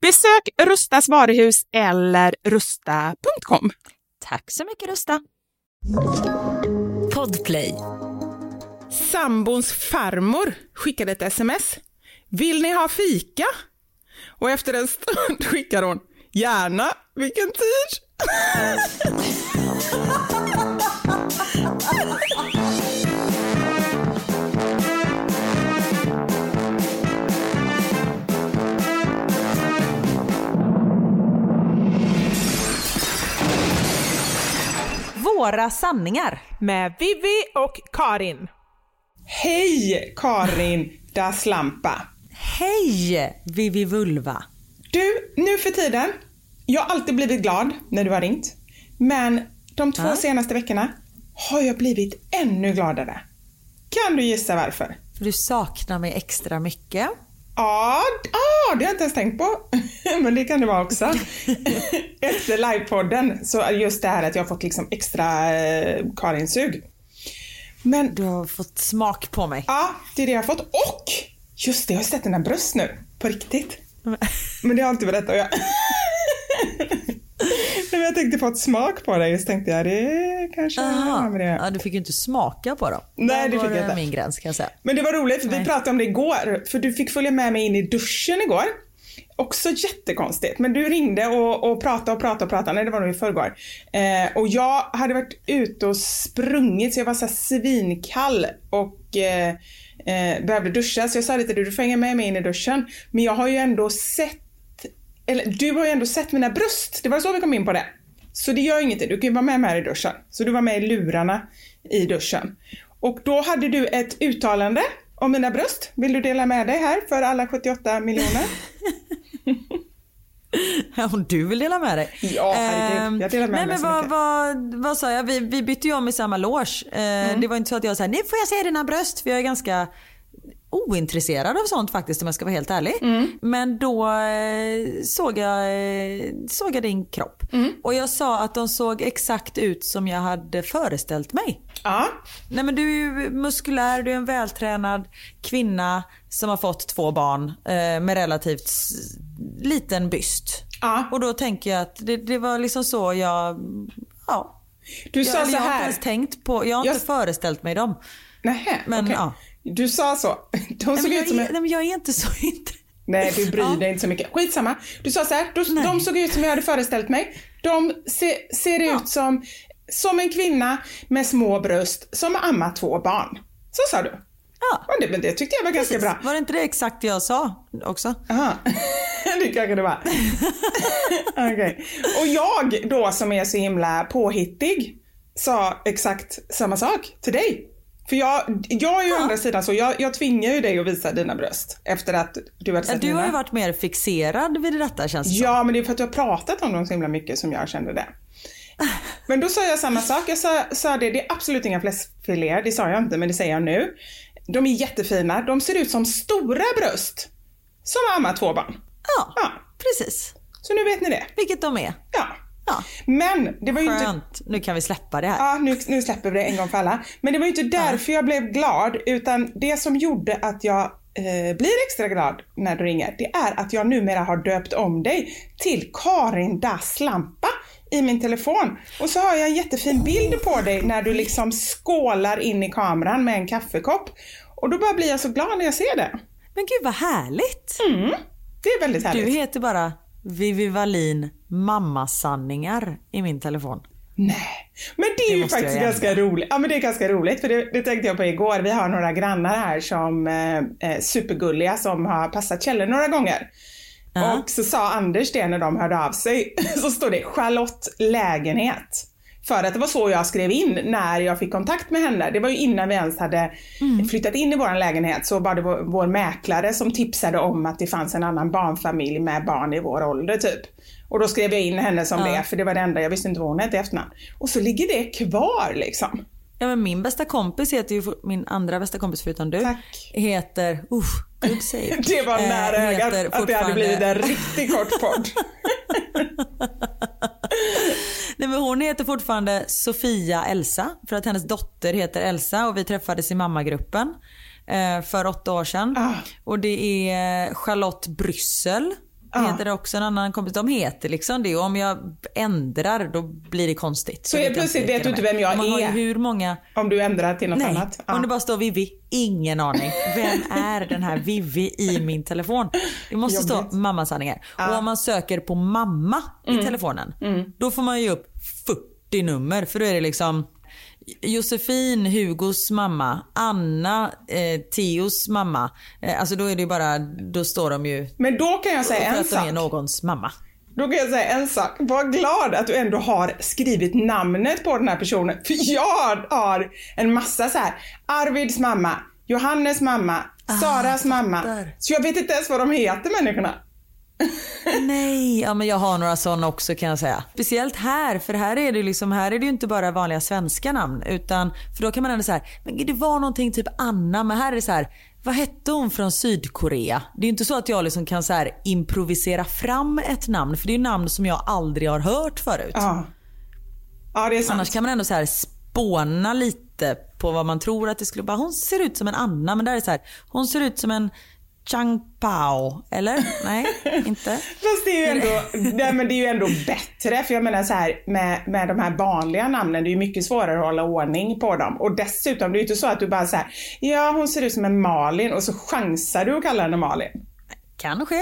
Besök Rustas varuhus eller rusta.com. Tack så mycket Rusta! Podplay. Sambons farmor skickade ett sms. Vill ni ha fika? Och efter en stund skickar hon. Gärna. Vilken tid? Våra sanningar. med Vivi och Karin. Hej Karin das Lampa. Hej Vivi Vulva! Du, nu för tiden. Jag har alltid blivit glad när du har ringt. Men de två senaste veckorna har jag blivit ännu gladare. Kan du gissa varför? För du saknar mig extra mycket. Ja, ah, det har jag inte ens tänkt på. Men det kan det vara också. Efter livepodden så just det här att jag har fått liksom extra eh, Karinsug. Men Du har fått smak på mig. ja, det är det jag har fått. Och just det, jag har sett dina bröst nu. På riktigt. Men det har jag inte berättat. Jag... Tänkte få ett smak på dig, så tänkte jag det kanske med det. Ja, du fick ju inte smaka på dem. Nej, det fick jag inte. min gräns kan jag säga. Men det var roligt för vi pratade om det igår, för du fick följa med mig in i duschen igår. Också jättekonstigt, men du ringde och, och pratade och pratade och pratade, nej det var nog i förrgår. Eh, och jag hade varit ute och sprungit så jag var så svinkall och eh, eh, behövde duscha. Så jag sa lite du, du får hänga med mig in i duschen. Men jag har ju ändå sett, eller du har ju ändå sett mina bröst, det var så vi kom in på det. Så det gör ingenting, du kan ju vara med mig i duschen. Så du var med i lurarna i duschen. Och då hade du ett uttalande om mina bröst. Vill du dela med dig här för alla 78 miljoner? Om du vill dela med dig. Ja, herregud. Ehm, Jag delar med nej, mig men så vad, mycket. vad, vad sa jag? Vi, vi bytte ju om i samma loge. Eh, Det var inte så att jag sa nu får jag se dina bröst. För jag är ganska ointresserad av sånt faktiskt om jag ska vara helt ärlig. Men då eh, såg, jag, eh, såg jag din kropp. Och jag sa att de såg exakt ut som jag hade föreställt mig. Ja, Nej men du är ju muskulär, du är en vältränad kvinna som har fått två barn eh, med relativt liten byst. Ja. Och då tänker jag att det, det var liksom så jag, ja. du Jag, sa eller så jag har inte här. ens tänkt på, jag har inte Jag- föreställt mig dem. Nähä, Men, okej. ja. Du sa så. De såg ut som är, nej, men jag är inte så inte. Nej, du bryr Ja. dig inte så mycket. Skitsamma. Du sa så här. De, de såg ut som jag hade föreställt mig. De se, ser ut som, som en kvinna med små bröst som har ammat två barn. Så sa du. Ja. Men det, men det tyckte jag var ganska bra. Var det inte det exakt jag sa också? Aha. det kanske det var. Okej. Och jag då som är så himla påhittig sa exakt samma sak till dig. För jag, jag är ju å andra sidan så, jag, jag tvingar ju dig att visa dina bröst efter att du hade Ja, sett du mina. har ju varit mer fixerad vid detta känns det som. Ja, men det är för att du har pratat om dem så himla mycket som jag kände det. Men då sa jag samma sak. Jag sa, sa det, det är absolut inga fläskfiléer, det sa jag inte, men det säger jag nu. De är jättefina, de ser ut som stora bröst. Som amma två barn. Ja, Ja, precis. så nu vet ni det. Vilket de är. Ja. Ja. Men det var ju inte... Skönt. Nu kan vi släppa det här. Ja, nu, nu släpper vi det en gång för alla. Men det var ju inte därför jag blev glad, utan det som gjorde att jag eh, blir extra glad när du ringer, det är att jag numera har döpt om dig till Karin Das Lampa i min telefon. Och så har jag en jättefin bild på dig när du liksom skålar in i kameran med en kaffekopp. Och då bara blir jag så glad när jag ser det. Men gud vad härligt. Det är väldigt härligt. Du heter bara Vivi Wallin mammasanningar i min telefon. Nej, men det är Det ju faktiskt ganska roligt. Ja men det är ganska roligt för det, det tänkte jag på igår. Vi har några grannar här som eh, är supergulliga som har passat Kjelle några gånger. Ja. Och så sa Anders det när de hörde av sig. Så står det Charlotte lägenhet. För att det var så jag skrev in när jag fick kontakt med henne. Det var ju innan vi ens hade Mm. flyttat in i vår lägenhet så var det vår, vår mäklare som tipsade om att det fanns en annan barnfamilj med barn i vår ålder typ. Och då skrev jag in henne som det för det var det enda, jag visste inte vad hon hette i efternamn. Och så ligger det kvar liksom. Ja men min bästa kompis heter ju, min andra bästa kompis förutom du, Tack. heter, uff, good save. Det var Eh, nära ögat att det hade blivit en riktigt kort podd. Nej men hon heter fortfarande Sofia Elsa för att hennes dotter heter Elsa och vi träffades i mammagruppen eh, för åtta år sedan. Ah. Och det är Charlotte Bryssel heter det också en annan kompis. De heter liksom det och om jag ändrar då blir det konstigt. Så helt plötsligt vet du inte vem jag Man har är. hur många Om du ändrar till något Nej, annat. Ja. om det bara står Vivi, ingen aning. Vem är den här Vivi i min telefon? Det måste Jobbigt. stå mammasanningar. Och om man söker på mamma Mm. i telefonen, då får man ju upp 40 nummer. För då är det liksom Josefin, Hugos mamma, Anna, eh, Theos mamma. Eh, alltså då är det ju bara, då står de ju Men då kan jag säga en de är sak. någons mamma. Då kan jag säga en sak. Var glad att du ändå har skrivit namnet på den här personen. För jag har en massa så här. Arvids mamma, Johannes mamma, Saras mamma. Ah, fattar. Så jag vet inte ens vad de heter människorna. Nej, ja men jag har några sådana också kan jag säga. Speciellt här, för här är det liksom, här är det ju inte bara vanliga svenska namn. Utan, för då kan man ändå säga, men det var någonting typ Anna, men här är det så här, vad hette hon från Sydkorea? Det är ju inte så att jag liksom kan så här improvisera fram ett namn, för det är ju namn som jag aldrig har hört förut. Ja. Ja, det är sant. Annars kan man ändå så här spåna lite på vad man tror att det skulle vara. Hon ser ut som en Anna, men där är det så här, hon ser ut som en Chang Pao, eller? Nej, inte. Fast det är ju ändå, nej, men det är ju ändå bättre. För jag menar så här med, med de här vanliga namnen, det är ju mycket svårare att hålla ordning på dem. Och dessutom, det är ju inte så att du bara säger ja hon ser ut som en Malin och så chansar du och kallar henne Malin. Kan ske.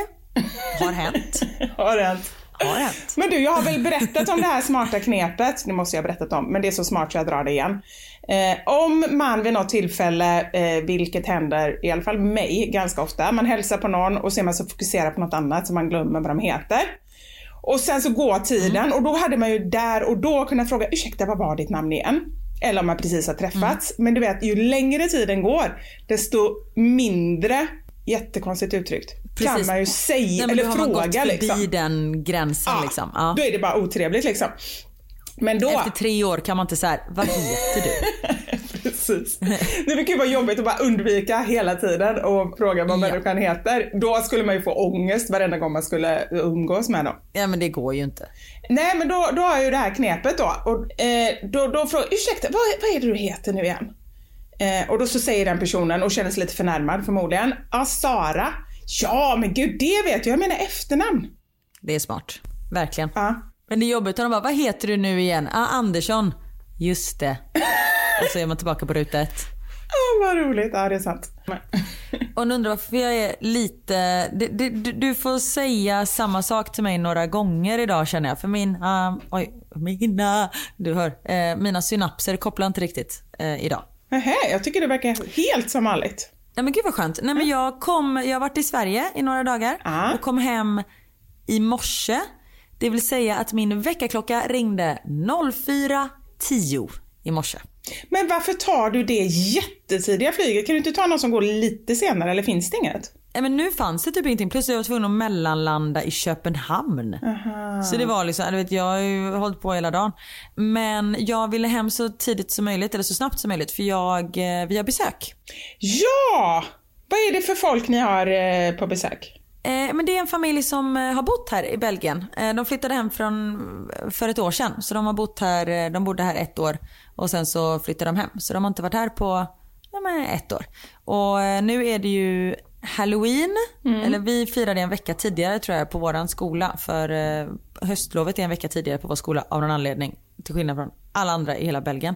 Har hänt. Har hänt? Har hänt. Men du, jag har väl berättat om det här smarta knepet. Det måste jag ha berättat om, men det är så smart så jag drar det igen. Eh, om man vid något tillfälle, eh, vilket händer i alla fall mig ganska ofta, man hälsar på någon och så är man så fokuserad på något annat så man glömmer vad de heter. Och sen så går tiden och då hade man ju där och då kunnat fråga ursäkta vad var ditt namn igen? Eller om man precis har träffats. Men du vet, ju längre tiden går, desto mindre, jättekonstigt uttryckt, kan Precis. man ju säga Nej, eller då har man gått fråga förbi liksom. den gränsen. Ja, liksom. ja. Då är det bara otrevligt liksom. Men då... Efter tre år kan man inte säga vad heter du? Precis. Det brukar ju vara jobbigt att bara undvika hela tiden och fråga vad Ja. människan heter. Då skulle man ju få ångest varenda gång man skulle umgås med dem. Ja men det går ju inte. Nej men då, då har jag ju det här knepet då. Och, eh, då, då frågar ursäkta, vad, vad är det du heter nu igen? Eh, och då så säger den personen och känner sig lite förnärmad förmodligen. Ja, Sara. Ja men gud det vet jag, jag menar efternamn. Det är smart. Verkligen. Ja. Men det är jobbigt om de bara, vad heter du nu igen? Ah, Andersson. Just det. Och så är man tillbaka på ruta ett. Ja, vad roligt, ja det är sant. Och nu undrar varför jag är lite... Det, du, du får säga samma sak till mig några gånger idag känner jag. För min... ah, oj, mina... Du hör. Eh, mina synapser kopplar inte riktigt eh, idag. Nähä, jag tycker det verkar helt som vanligt. Nej men gud vad skönt. Nej men jag kom, jag har varit i Sverige i några dagar Ja. och kom hem i morse. Det vill säga att min väckarklocka ringde 04.10 i morse. Men varför tar du det jättetidiga flyget? Kan du inte ta någon som går lite senare eller finns det inget? Nej men nu fanns det typ ingenting. Plus jag var tvungen att mellanlanda i Köpenhamn. Så det var liksom, du vet, jag har ju hållit på hela dagen. Men jag ville hem så tidigt som möjligt, eller så snabbt som möjligt för jag, eh, vi har besök. Ja! Vad är det för folk ni har eh, på besök? Eh, men det är en familj som eh, har bott här i Belgien. Eh, de flyttade hem från, eh, för ett år sedan. Så de har bott här, eh, de bodde här ett år och sen så flyttade de hem. Så de har inte varit här på ja, men ett år. Och nu är det ju Halloween. Eller vi firade en vecka tidigare tror jag på våran skola. För eh, höstlovet är en vecka tidigare på vår skola av någon anledning. Till skillnad från alla andra i hela Belgien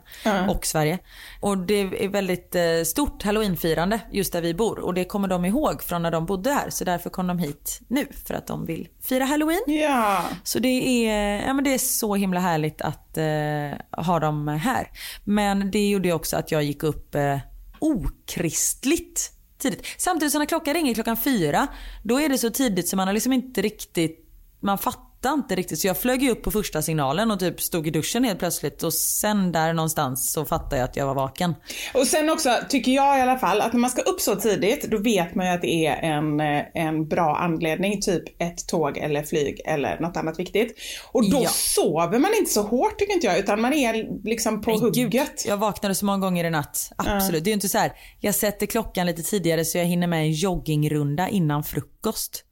och Sverige. Och det är väldigt eh, stort halloweenfirande just där vi bor. Och det kommer de ihåg från när de bodde här. Så därför kom de hit nu för att de vill fira halloween. Ja. Så det är, ja, men det är så himla härligt att eh, ha dem här. Men det gjorde också att jag gick upp eh, okristligt tidigt. Samtidigt som när klockan ringer klockan fyra, då är det så tidigt så man har liksom inte riktigt, man fattar inte riktigt. Så jag flög ju upp på första signalen och typ stod i duschen helt plötsligt och sen där någonstans så fattade jag att jag var vaken. Och sen också tycker jag i alla fall att när man ska upp så tidigt då vet man ju att det är en, eh, en bra anledning, typ ett tåg eller flyg eller något annat viktigt. Och då Ja. sover man inte så hårt tycker inte jag utan man är liksom på Men hugget. Gud, jag vaknade så många gånger i natt. Absolut. Det är ju inte så här. jag sätter klockan lite tidigare så jag hinner med en joggingrunda innan frukost.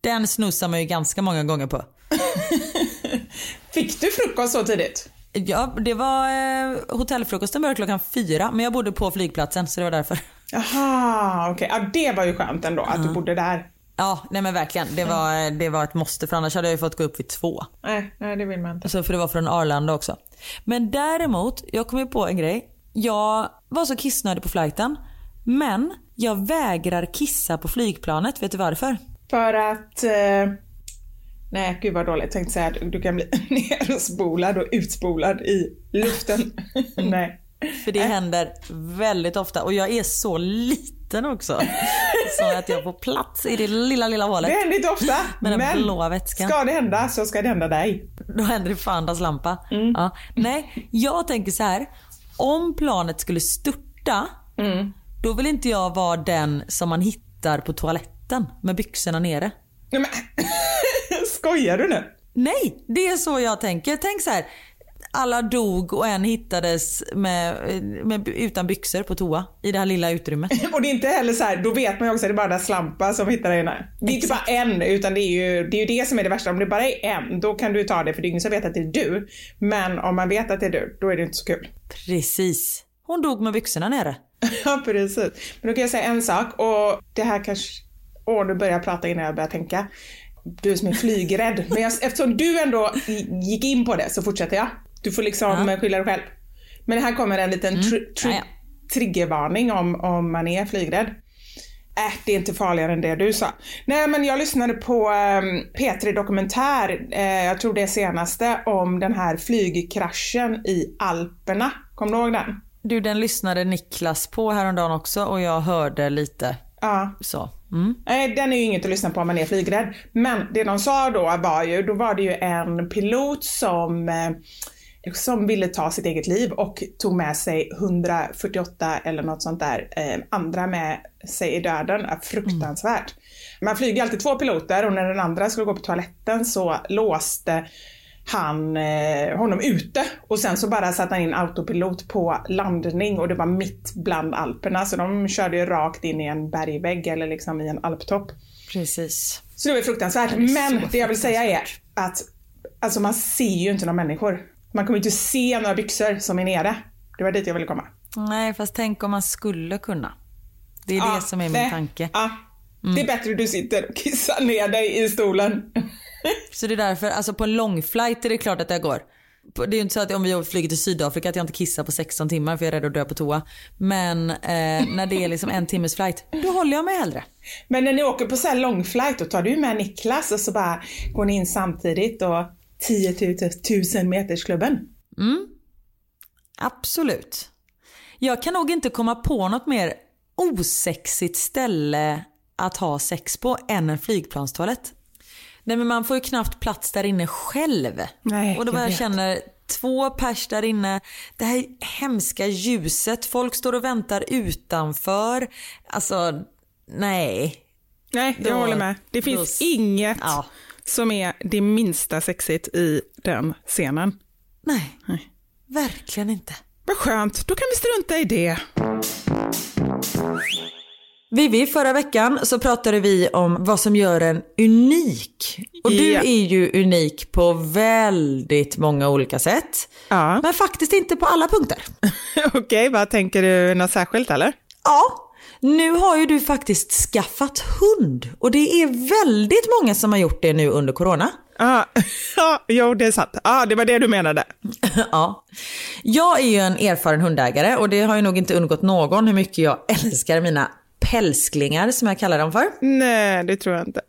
Den snussar man ju ganska många gånger på. Fick du frukost så tidigt? Ja, det var eh, hotellfrukosten började klockan fyra men jag bodde på flygplatsen så det var därför. Jaha, okej. Ja, det var ju skönt ändå att du bodde där. Ja, nej men verkligen. Det var, det var ett måste för annars hade jag ju fått gå upp vid två. Nej, nej, det vill man inte. Så för det var från Arlanda också. Men däremot, jag kom ju på en grej. Jag var så kissnödig på flighten. Men jag vägrar kissa på flygplanet. Vet du varför? För att... Eh, nej, gud vad dåligt. Jag tänkte säga att du kan bli nerspolad och utspolad i luften. nej. För det händer väldigt ofta. Och jag är så liten också. Så att jag får plats i det lilla, lilla hålet. Det händer inte ofta. Med den men blåa vätskan. ska det hända så ska det hända dig. Då händer det fandas lampa. Ja. Nej, jag tänker så här. Om planet skulle störta, då vill inte jag vara den som man hittar på toaletten med byxorna nere. Nej, men, skojar du nu? Nej, det är så jag tänker. Tänk så här. Alla dog och en hittades med, med, utan byxor på toa i det här lilla utrymmet. Och det är inte heller så här, då vet man ju också att det är bara den slampa som hittar inne. Det är inte bara en, utan det är, ju, det är ju det som är det värsta. Om det bara är en, då kan du ta det för det är ingen som vet att det är du. Men om man vet att det är du, då är det inte så kul. Precis. Hon dog med byxorna nere. Ja, precis. Men då kan jag säga en sak och det här kanske... Åh, nu börjar jag prata innan jag börjar tänka. Du som är flygrädd. Men jag, eftersom du ändå gick in på det så fortsätter jag. Du får liksom Ja. skylla dig själv. Men här kommer en liten tr- tr- ja. triggervarning om, om man är flygrädd. Äh, det är inte farligare än det du sa. Nej, men jag lyssnade på um, P3 Dokumentär, eh, jag tror det senaste, om den här flygkraschen i Alperna. Kommer du ihåg den? Du, den lyssnade Niklas på häromdagen också och jag hörde lite Ja. så. Mm. Nej, den är ju inget att lyssna på om man är flygrädd. Men det de sa då var ju, då var det ju en pilot som, eh, som ville ta sitt eget liv och tog med sig 148 eller något sånt där eh, andra med sig i döden. Fruktansvärt. Fruktansvärt. Man flyger alltid två piloter och när den andra skulle gå på toaletten så låste han eh, honom ute och sen så bara satte han in autopilot på landning och det var mitt bland Alperna så de körde ju rakt in i en bergvägg eller liksom i en alptopp. Precis. Så det var fruktansvärt. det Men det jag vill säga är att alltså man ser ju inte några människor. Man kommer ju inte se några byxor som är nere. Det var dit jag ville komma. Nej, fast tänk om man skulle kunna. Det är Ja, det som är min tanke. Ja. Det är bättre du sitter och kissar ner dig i stolen. Så det är därför, alltså på en långflight är det klart att jag går. Det är ju inte så att om vi flyger till Sydafrika att jag inte kissar på 16 timmar för jag är rädd att dö på toa. Men eh, när det är liksom en timmes flight, då håller jag mig hellre. Men när ni åker på så här långflight då tar du med Niklas och så bara går ni in samtidigt och 10 000 metersklubben. Absolut. Jag kan nog inte komma på något mer osexigt ställe att ha sex på än en flygplanstoalett. Nej men man får ju knappt plats där inne själv. Nej, och då jag bara jag känner två pers där inne. Det här hemska ljuset. Folk står och väntar utanför. Alltså, nej. Nej, jag Då- håller med. Det finns då- inget Ja. som är det minsta sexigt i den scenen. Nej. Nej. Verkligen inte. Vad skönt, då kan vi strunta i det. Vivi, förra veckan så pratade vi om vad som gör en unik. Och du är ju unik på väldigt många olika sätt. Ja. Men faktiskt inte på alla punkter. Okej, vad tänker du? Något särskilt eller? Ja, nu har ju du faktiskt skaffat hund. Och det är väldigt många som har gjort det nu under corona. Ja, ja, jo det är sant. Ja, det var det du menade. ja. Jag är ju en erfaren hundägare och det har ju nog inte undgått någon hur mycket jag älskar mina pälsklingar som jag kallar dem för. Nej, det tror jag inte.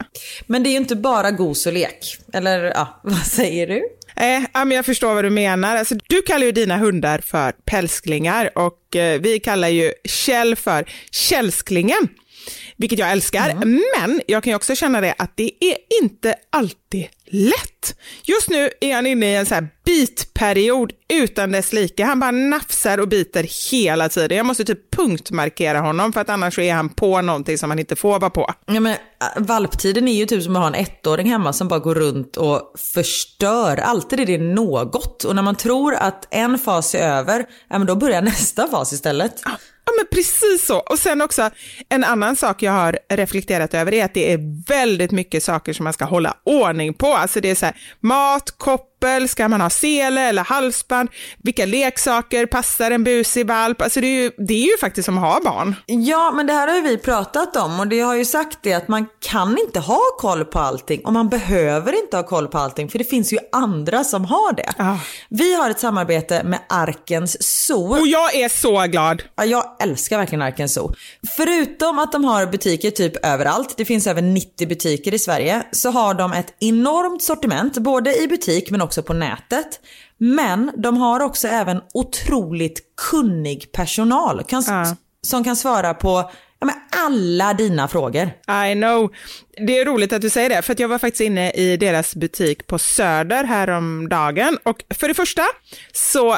Men det är ju inte bara gos och lek. Eller ja, vad säger du? Eh, ja, men jag förstår vad du menar. Alltså, du kallar ju dina hundar för pälsklingar och eh, vi kallar ju Kjell för källsklingen, vilket jag älskar. Men jag kan ju också känna det att det är inte alltid lätt. Just nu är han inne i en så här bitperiod utan dess like. Han bara nafsar och biter hela tiden. Jag måste typ punktmarkera honom för att annars så är han på någonting som han inte får vara på. Ja, men, äh, valptiden är ju typ som att ha en ettåring hemma som bara går runt och förstör. Alltid är det något. Och när man tror att en fas är över, ja, men då börjar nästa fas istället. Ja, men precis så. Och sen också, en annan sak jag har reflekterat över är att det är väldigt mycket saker som man ska hålla ordning på. Alltså det är så här, mat, koppel, ska man ha sele eller halsband, vilka leksaker passar en busig valp? Alltså det är ju, det är ju faktiskt som att ha barn. Ja, men det här har ju vi pratat om och det har ju sagt det att man kan inte ha koll på allting och man behöver inte ha koll på allting för det finns ju andra som har det. Ja. Vi har ett samarbete med Arkens Zoo. Och jag är så glad. Ja, jag älskar verkligen Arkens Zoo. Förutom att de har butiker typ överallt, det finns över 90 butiker i Sverige, så har de ett enormt sortiment, både i butik men också på nätet. Men de har också även otroligt kunnig personal kan, Ja. som kan svara på ja, alla dina frågor. I know. Det är roligt att du säger det, för att jag var faktiskt inne i deras butik på Söder häromdagen och för det första så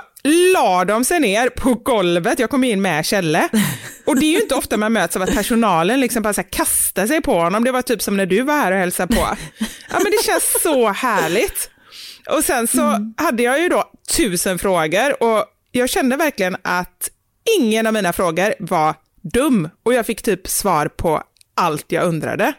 la de sig ner på golvet, jag kom in med Kjelle och det är ju inte ofta man möts av att personalen liksom bara så kastar sig på honom, det var typ som när du var här och hälsade på. Ja men det känns så härligt. Och sen så hade jag ju då tusen frågor och jag kände verkligen att ingen av mina frågor var dum och jag fick typ svar på allt jag undrade.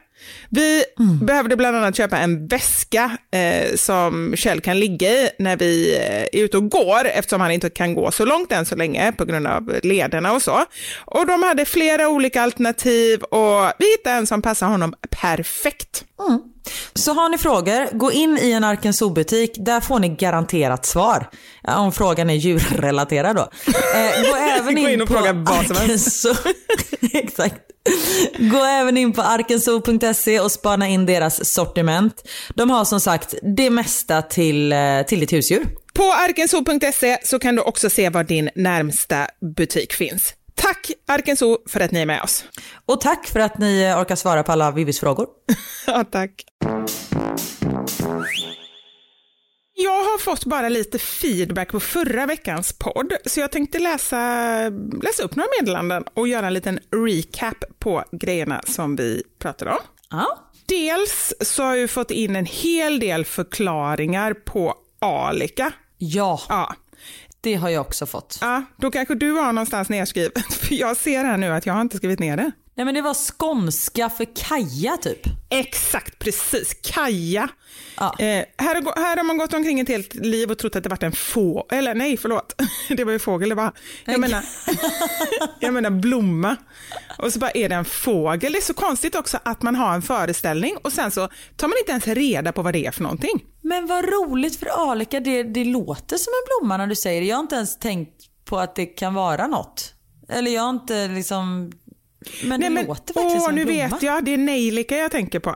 Vi behövde bland annat köpa en väska eh, som Kjell kan ligga i när vi eh, är ute och går eftersom han inte kan gå så långt än så länge på grund av lederna och så. Och de hade flera olika alternativ och vi hittade en som passar honom perfekt. Så har ni frågor, gå in i en Arkens Zoo-butik. Där får ni garanterat svar. Om frågan är djurrelaterad då. Eh, gå även Gå in, in och på fråga vad som helst. Exakt. Gå även in på arkenso.se och spana in deras sortiment. De har som sagt det mesta till, eh, till ditt husdjur. På arkenso.se så kan du också se var din närmsta butik finns. Tack Arkenso för att ni är med oss. Och tack för att ni orkar svara på alla Vivis frågor. Ja, tack. Jag har fått bara lite feedback på förra veckans podd, så jag tänkte läsa, läsa upp några meddelanden och göra en liten recap på grejerna som vi pratade om. Ja. Dels så har jag fått in en hel del förklaringar på alika. Ja, Ja, det har jag också fått. ja, då kanske du har någonstans nedskrivet, för jag ser här nu att jag har inte skrivit ner det. Nej men det var skånska för Kaja typ. Exakt, precis. Kaja. Ja. Eh, här, här har man gått omkring ett helt liv och trott att det varit en få, eller nej förlåt, det var ju fågel det var. Jag menar, jag menar blomma. Och så bara är det en fågel. Det är så konstigt också att man har en föreställning och sen så tar man inte ens reda på vad det är för någonting. Men vad roligt för Alika, det, det låter som en blomma när du säger det. Jag har inte ens tänkt på att det kan vara något. Eller jag har inte liksom... Men det låter verkligen åh, som en nu blomma. vet jag, det är nejlika jag tänker på.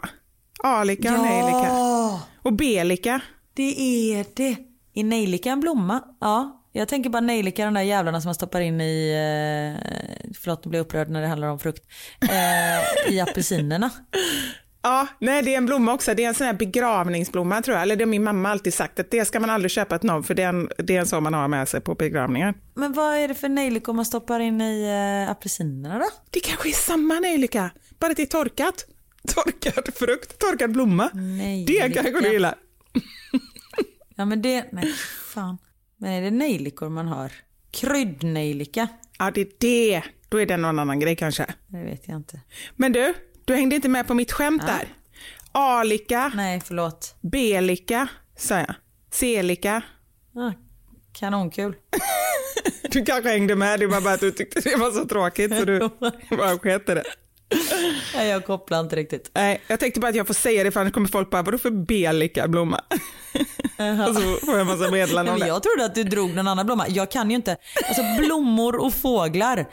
Alika och nejlika. Ja, Och belika. det är det. Är nejlika en blomma? Ja. Jag tänker bara nejlika, de där jävlarna som man stoppar in i, eh, förlåt nu blir jag upprörd när det handlar om frukt, eh, i apelsinerna. Ja, nej det är en blomma också. Det är en sån här begravningsblomma tror jag. Eller det har min mamma alltid sagt att det ska man aldrig köpa ett nobb för det är, en, det är en sån man har med sig på begravningar. Men vad är det för nejlikor man stoppar in i eh, apelsinerna då? Det kanske är samma nejlika, bara att det är torkat. Torkad frukt, torkad blomma. Nejlika. Det kanske du gillar. Ja men det, nej fan. Men är det nejlikor man har? Kryddnejlika? Ja, det är det. Då är det någon annan grej kanske. Det vet jag inte. Men du, du hängde inte med på mitt skämt där. A-lika, Nej förlåt. B-lika, sa jag. C-lika. Ah, kanonkul. Du kanske hängde med, det var bara att du tyckte det var så tråkigt så du bara sket det. Nej jag kopplar inte riktigt. Nej, jag tänkte bara att jag får säga det för annars kommer folk bara, vadå för B-lika blomma? Och så får jag massa meddelanden om det. jag trodde att du drog någon annan blomma. Jag kan ju inte. Alltså blommor och fåglar.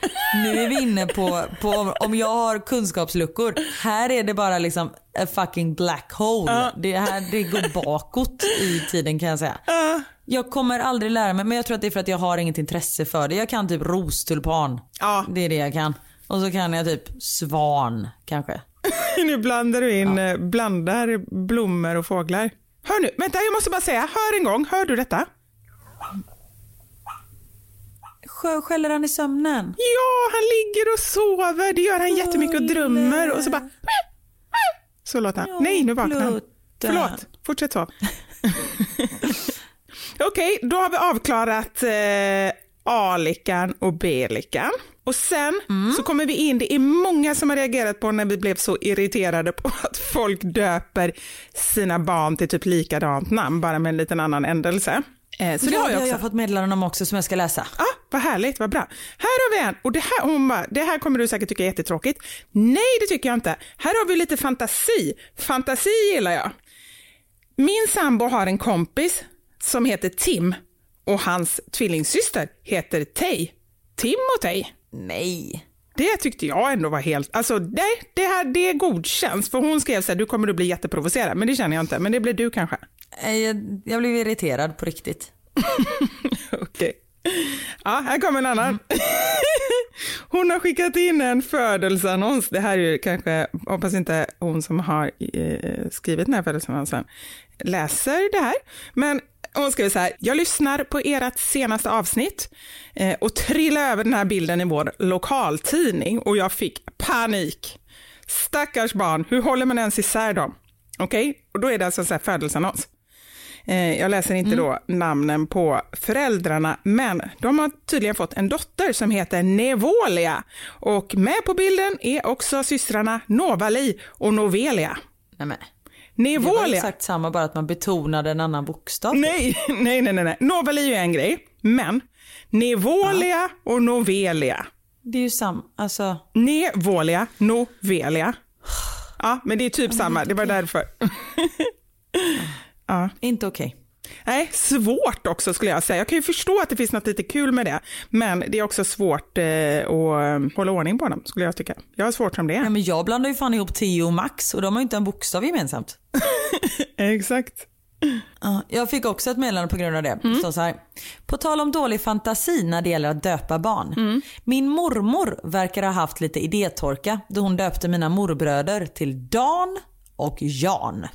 Nu är vi inne på, på om- om jag har kunskapsluckor. Här är det bara liksom a fucking black hole. Det, här, det går bakåt i tiden kan jag säga. Jag kommer aldrig lära mig men jag tror att det är för att jag har inget intresse för det. Jag kan typ rostulpan. Ja. Det är det jag kan. Och så kan jag typ svan kanske. Nu blandar du in, eh, blandar blommor och fåglar. Hör nu, vänta jag måste bara säga, hör en gång, hör du detta? Skäller han i sömnen? Ja, han ligger och sover, det gör han jättemycket och drömmer och så bara så låter han. Ja, Nej, nu vaknar han. Förlåt, fortsätt så. Okej, då har vi avklarat eh, A-lickan och B-lickan. Och sen Mm. så kommer vi in, det är många som har reagerat på när vi blev så irriterade på att folk döper sina barn till typ likadant namn, bara med en liten annan ändelse. Eh, så det ja, har jag har också. jag fått meddelanden om också som jag ska läsa. Ja, vad härligt, vad bra. Här har vi en, och det här, hon bara, det här kommer du säkert tycka är jättetråkigt. Nej, det tycker jag inte. Här har vi lite fantasi. Fantasi gillar jag. Min sambo har en kompis som heter Tim och hans tvillingsyster heter Tej. Timotej. Nej. Det tyckte jag ändå var helt, alltså nej, det här det godkänns. För hon skrev så här, du kommer att bli jätteprovocerad, men det känner jag inte. Men det blir du kanske. Jag, jag blev irriterad på riktigt. Okej. Ja, här kommer en annan. Hon har skickat in en födelseannons. Det här är ju kanske, hoppas inte hon som har eh, skrivit den här födelseannonsen läser det här. Men hon skriver så här, jag lyssnar på ert senaste avsnitt eh, och trillade över den här bilden i vår lokaltidning och jag fick panik. Stackars barn, hur håller man ens isär dem? Okej, och då är det alltså en födelseannons. Eh, Jag läser inte då namnen på föräldrarna, men de har tydligen fått en dotter som heter Nevolia. Och med på bilden är också systrarna Novali och Novelia. Nej, men. Det var exakt samma bara att man betonade en annan bokstav. Nej, nej, nej, nej. Novali är ju en grej, men Nevolia och Novelia. Det är ju samma, alltså. Nevolia, Novelia. Ja, men det är typ samma, det var därför. Inte okej. Nej, svårt också skulle jag säga. Jag kan ju förstå att det finns något lite kul med det, men det är också svårt eh, att eh, hålla ordning på dem, skulle jag tycka. Jag har svårt som det Nej, är. men jag blandar ju fan ihop Theo och Max och de har ju inte en bokstav gemensamt. Exakt. Ja, jag fick också ett meddelande på grund av det. Det står så här. På tal om dålig fantasi när det gäller att döpa barn. Min mormor verkar ha haft lite idétorka då hon döpte mina morbröder till Dan och Jan.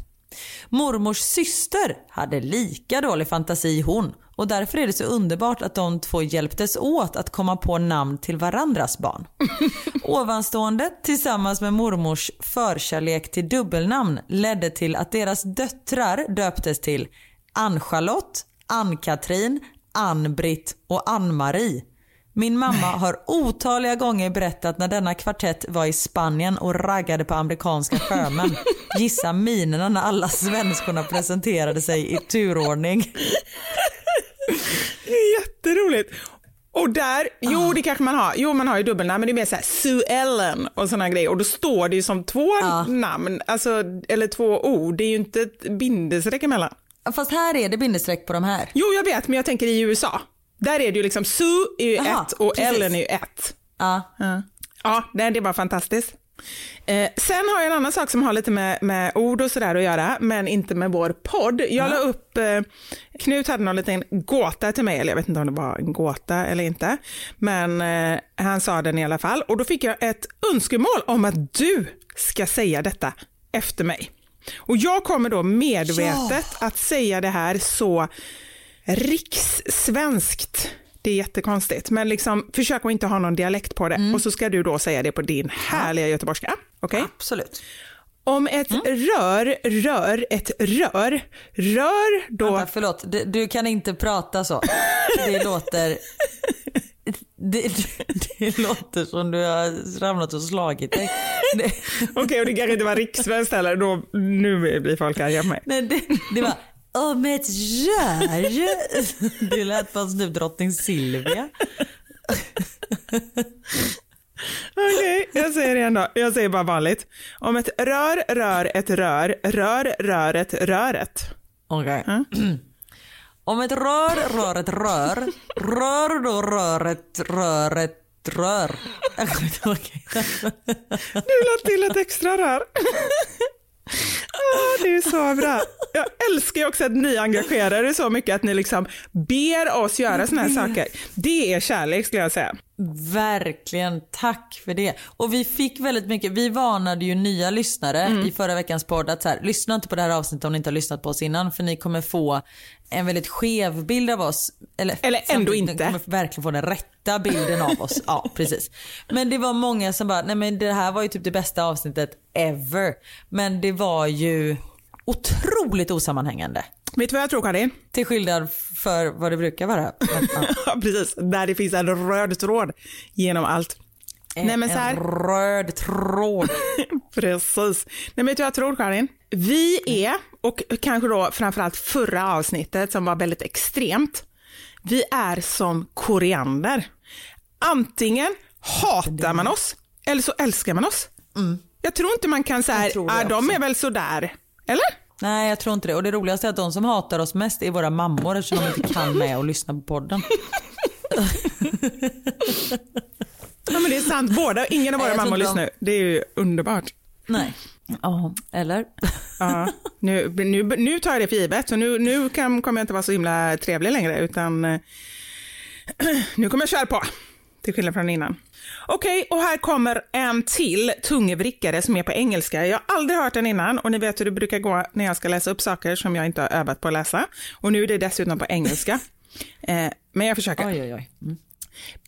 Mormors syster hade lika dålig fantasi hon och därför är det så underbart att de två hjälptes åt att komma på namn till varandras barn. Ovanstående tillsammans med mormors förkärlek till dubbelnamn ledde till att deras döttrar döptes till Ann-Charlotte, Ann-Katrin, Ann-Britt och Ann-Marie. Min mamma har otaliga gånger berättat när denna kvartett var i Spanien och raggade på amerikanska sjömän. Gissa minerna när alla svenskorna presenterade sig i turordning. Det är jätteroligt. Och där, jo det kanske man har, jo man har ju dubbelnamn men det är mer såhär Sue Ellen och sådana grejer och då står det ju som två namn, alltså, eller två ord, det är ju inte ett bindestreck emellan. Fast här är det bindestreck på de här. Jo jag vet men jag tänker i USA, där är det ju liksom Sue är ju Jaha, ett och precis. Ellen är ju ett. Ja. Ja, ja nej, det var fantastiskt. Eh, sen har jag en annan sak som har lite med, med ord och sådär att göra, men inte med vår podd. Jag la upp, eh, Knut hade någon liten gåta till mig, eller jag vet inte om det var en gåta eller inte, men eh, han sa den i alla fall. Och då fick jag ett önskemål om att du ska säga detta efter mig. Och jag kommer då medvetet att säga det här så rikssvenskt. Det är jättekonstigt, men liksom försök att inte ha någon dialekt på det och så ska du då säga det på din härliga göteborgska. Okej? Absolut. Om ett rör rör ett rör, rör då... Vänta, förlåt, du, du kan inte prata så. Det låter... Det, det, det låter som du har ramlat och slagit dig. Okej, och det kanske inte var rikssvenskt heller, då, nu blir folk arga på mig. nej, det, det var om ett rör. Det lät fast typ drottning Silvia. Okej, jag säger det igen då. Jag säger bara vanligt. Om ett rör rör ett rör, rör röret röret. Okej. Om ett rör rör ett rör, rör då röret röret rör. Jag kommer inte ihåg. Du la till ett extra rör. Ah, det är så bra. Jag älskar ju också att ni engagerar er så mycket att ni liksom ber oss göra såna här saker. Det är kärlek skulle jag säga. Verkligen, tack för det. Och vi fick väldigt mycket, vi varnade ju nya lyssnare i förra veckans podd att så här, lyssna inte på det här avsnittet om ni inte har lyssnat på oss innan för ni kommer få en väldigt skev bild av oss. Eller, Eller ändå inte. Kommer verkligen få den rätta bilden av oss. Ja, precis. Men det var många som bara, nej men det här var ju typ det bästa avsnittet ever. Men det var ju otroligt osammanhängande. Vet du vad jag tror Karin? Till skillnad för vad det brukar vara. Men. Ja, precis. Där det finns en röd tråd genom allt. Nej men så här, En röd tråd. precis. Nej men jag tror Karin? Vi är, och kanske då framförallt förra avsnittet som var väldigt extremt, vi är som koriander. Antingen hatar man oss eller så älskar man oss. Jag tror inte man kan säga, ah, de är väl sådär. Eller? Nej jag tror inte det. Och det roligaste är att de som hatar oss mest är våra mammor eftersom de inte kan med och lyssna på podden. Ja men det är sant, båda, ingen av våra mammor lyssnar. Det är ju underbart. Nej. Ja, eller? Ja, nu, nu, nu tar jag det för givet, så nu, nu kan, kommer jag inte vara så himla trevlig längre, utan eh, nu kommer jag köra på, till skillnad från innan. Okej, och här kommer en till tungvrickare som är på engelska. Jag har aldrig hört den innan och ni vet hur det brukar gå när jag ska läsa upp saker som jag inte har övat på att läsa. Och nu är det dessutom på engelska. Eh, men jag försöker. Oj, oj, oj. Mm.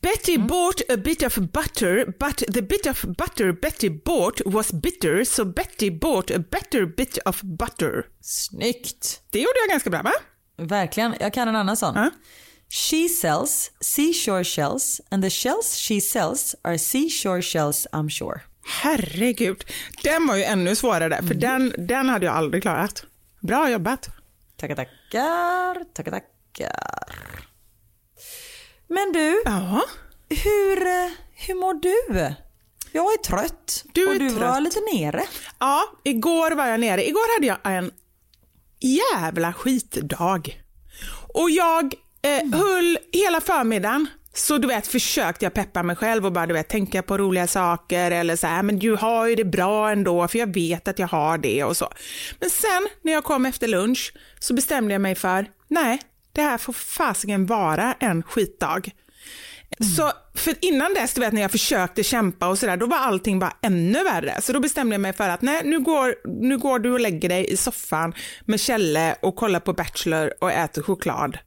Betty bought a bit of butter, but the bit of butter Betty bought was bitter, so Betty bought a better bit of butter. Snyggt. Det gjorde jag ganska bra, va? Verkligen. Jag kan en annan sån. Ja. She sells seashore shells and the shells she sells are seashore shells I'm sure. Herregud, den var ju ännu svårare, för den, den hade jag aldrig klarat. Bra jobbat. Tackar, tackar, tackar, tackar. Men du, hur, hur mår du? Jag är trött Du och är du var trött. lite nere. ja igår var jag nere. Igår hade jag en jävla skitdag. Och jag eh, höll hela förmiddagen så du vet försökte jag peppa mig själv och bara du vet tänka på roliga saker eller så här, men du har ju det bra ändå för jag vet att jag har det och så. Men sen när jag kom efter lunch så bestämde jag mig för, nej, det här får fasiken vara en skitdag. Så för innan dess, du vet när jag försökte kämpa och sådär, då var allting bara ännu värre. Så då bestämde jag mig för att nej, nu går, nu går du och lägger dig i soffan med Kjelle och kollar på Bachelor och äter choklad.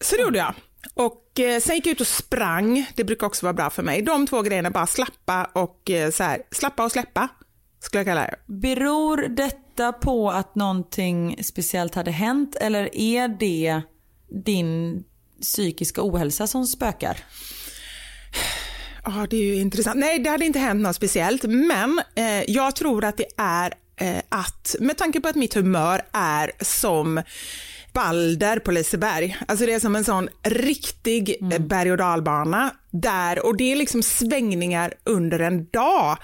Så det gjorde jag. Och eh, sen gick jag ut och sprang, det brukar också vara bra för mig. De två grejerna, bara slappa och eh, så här, slappa och släppa, skulle jag kalla det. Beror detta på att någonting speciellt hade hänt eller är det din psykiska ohälsa som spökar? Ja, det är ju intressant. Nej, det hade inte hänt något speciellt, men eh, jag tror att det är eh, att, med tanke på att mitt humör är som Balder på Liseberg, alltså det är som en sån riktig eh, berg och dalbana där, och det är liksom svängningar under en dag.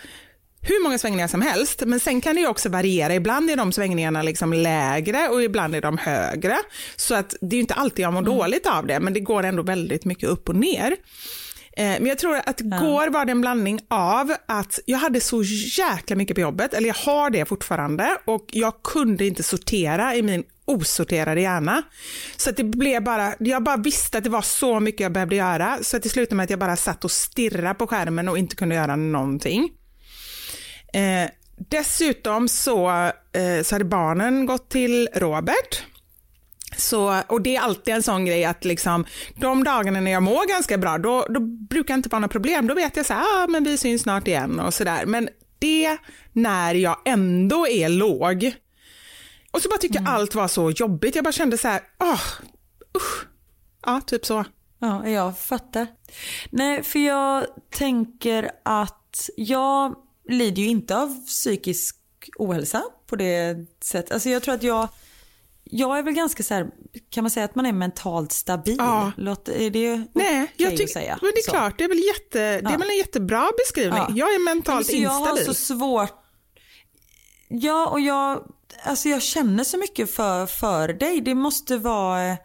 Hur många svängningar som helst, men sen kan det ju också variera. Ibland är de svängningarna liksom lägre och ibland är de högre. Så att det är ju inte alltid jag mår dåligt av det, men det går ändå väldigt mycket upp och ner. Eh, men jag tror att går var det en blandning av att jag hade så jäkla mycket på jobbet, eller jag har det fortfarande, och jag kunde inte sortera i min osorterade hjärna. Så att det blev bara, jag bara visste att det var så mycket jag behövde göra, så att det slutade med att jag bara satt och stirrade på skärmen och inte kunde göra någonting. Eh, dessutom så, eh, så hade barnen gått till Robert, så, och det är alltid en sån grej att liksom, de dagarna när jag mår ganska bra, då, då brukar det inte vara några problem. Då vet jag så här, ah, men vi syns snart igen och sådär. Men det när jag ändå är låg, och så bara tyckte mm. allt var så jobbigt. Jag bara kände så här, oh, usch. Ja, typ så. Ja, jag fattar. Nej, för jag tänker att jag lider ju inte av psykisk ohälsa på det sättet. Alltså jag tror att jag jag är väl ganska så här, kan man säga att man är mentalt stabil? Ja. Låt, är det Nej, okay jag tycker, säga? men det är så. klart, det är väl, jätte, ja. det är väl en jättebra beskrivning. Ja. Jag är mentalt instabil. Jag har så svårt, ja och jag, alltså jag känner så mycket för, för dig. Det måste vara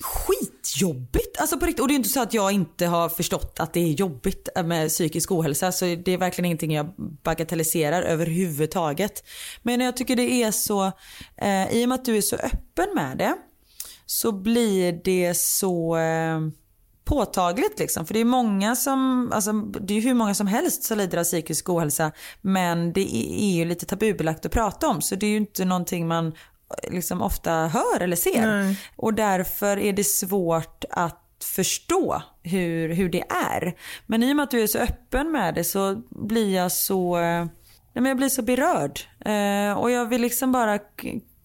skitjobbigt. Alltså på riktigt. Och det är inte så att jag inte har förstått att det är jobbigt med psykisk ohälsa. Så det är verkligen ingenting jag bagatelliserar överhuvudtaget. Men jag tycker det är så, eh, i och med att du är så öppen med det, så blir det så eh, påtagligt liksom. För det är många som, alltså det är hur många som helst som lider av psykisk ohälsa. Men det är ju lite tabubelagt att prata om. Så det är ju inte någonting man liksom ofta hör eller ser. Nej. Och därför är det svårt att förstå hur, hur det är. Men i och med att du är så öppen med det så blir jag så, nej men jag blir så berörd. Eh, och jag vill liksom bara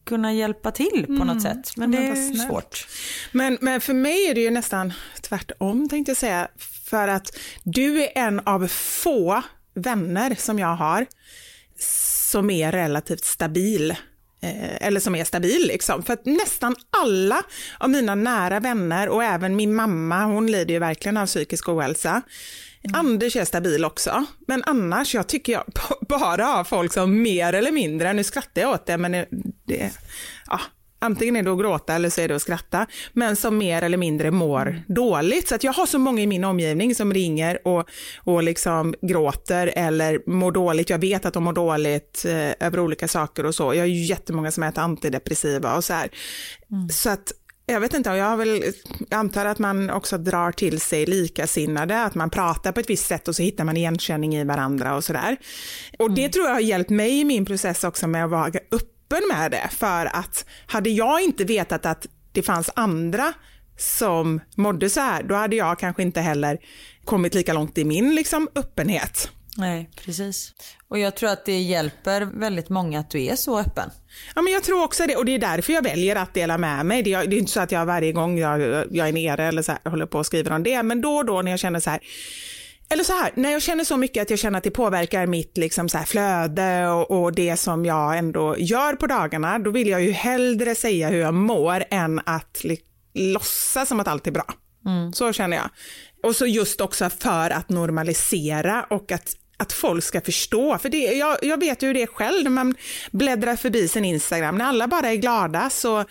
kunna hjälpa till på mm. något sätt. Men det är svårt. Men, men för mig är det ju nästan tvärtom tänkte jag säga. För att du är en av få vänner som jag har som är relativt stabil Eh, eller som är stabil liksom. För att nästan alla av mina nära vänner och även min mamma, hon lider ju verkligen av psykisk ohälsa. Mm. Anders är stabil också, men annars, jag tycker jag bara har folk som mer eller mindre, nu skrattar jag åt det, men det, det ja, antingen är det att gråta eller så är det att skratta, men som mer eller mindre mår mm. dåligt. Så att jag har så många i min omgivning som ringer och, och liksom gråter eller mår dåligt. Jag vet att de mår dåligt eh, över olika saker och så. Jag har ju jättemånga som äter antidepressiva och så här. Mm. Så att jag vet inte, jag, har väl, jag antar att man också drar till sig likasinnade, att man pratar på ett visst sätt och så hittar man igenkänning i varandra och sådär. Och det mm. tror jag har hjälpt mig i min process också med att vara upp öppen med det för att hade jag inte vetat att det fanns andra som mådde så här, då hade jag kanske inte heller kommit lika långt i min liksom, öppenhet. Nej, precis. Och jag tror att det hjälper väldigt många att du är så öppen. Ja, men jag tror också det och det är därför jag väljer att dela med mig. Det är, det är inte så att jag varje gång jag, jag är nere eller så här, håller på och skriver om det, men då och då när jag känner så här, eller så här, när jag känner så mycket att jag känner att det påverkar mitt liksom så flöde och, och, det som jag ändå gör på dagarna, då vill jag ju hellre säga hur jag mår än att låtsas som att allt är bra. Mm. Så känner jag. Och så just också för att normalisera och att att folk ska förstå. För det, jag, jag vet ju hur det är själv när man bläddrar förbi sin Instagram. När alla bara är glada så,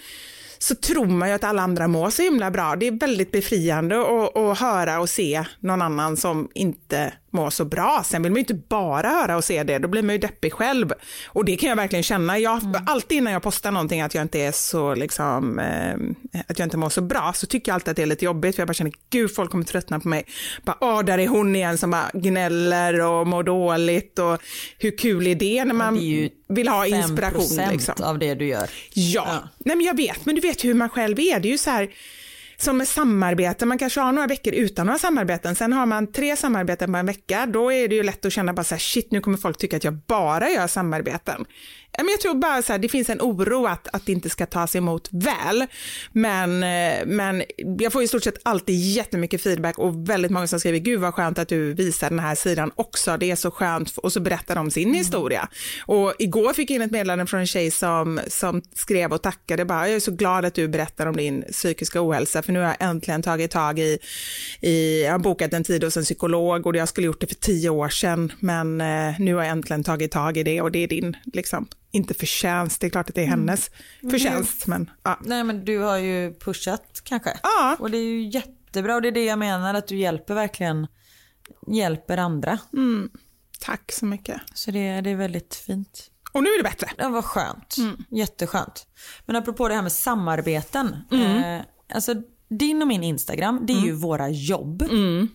så tror man ju att alla andra mår så himla bra. Det är väldigt befriande att, att höra och se någon annan som inte må så bra. Sen vill man ju inte bara höra och se det, då blir man ju deppig själv. Och det kan jag verkligen känna. Jag, mm. Alltid när jag postar någonting att jag inte är så liksom, eh, att jag inte mår så bra, så tycker jag alltid att det är lite jobbigt, för jag bara känner, gud folk kommer tröttna på mig. Bara, åh, där är hon igen som bara gnäller och mår dåligt och hur kul är det när man det vill ha inspiration? Liksom. av det du gör. Ja. ja, nej men jag vet, men du vet hur man själv är, det är ju så här, som med samarbete, man kanske har några veckor utan några samarbeten, sen har man tre samarbeten på en vecka, då är det ju lätt att känna bara så här, shit nu kommer folk tycka att jag bara gör samarbeten jag tror bara så här, det finns en oro att, att det inte ska tas emot väl. Men, eh, men jag får i stort sett alltid jättemycket feedback och väldigt många som skriver, gud vad skönt att du visar den här sidan också, det är så skönt, och så berättar de sin mm. historia. Och igår fick jag in ett meddelande från en tjej som, som skrev och tackade, bara, jag är så glad att du berättar om din psykiska ohälsa, för nu har jag äntligen tagit tag i, i jag har bokat en tid hos en psykolog och jag skulle gjort det för tio år sedan, men eh, nu har jag äntligen tagit tag i det och det är din liksom, inte förtjänst, det är klart att det är hennes mm. förtjänst. Men, ja. Nej men du har ju pushat kanske. Ja. Och det är ju jätte jättebra och det är det jag menar att du hjälper verkligen hjälper andra. Tack så mycket. Så det, det är väldigt fint. Och nu är det bättre. Det var skönt. Jätteskönt. Men apropå det här med samarbeten. Mm. Eh, alltså din och min Instagram, det är ju våra jobb.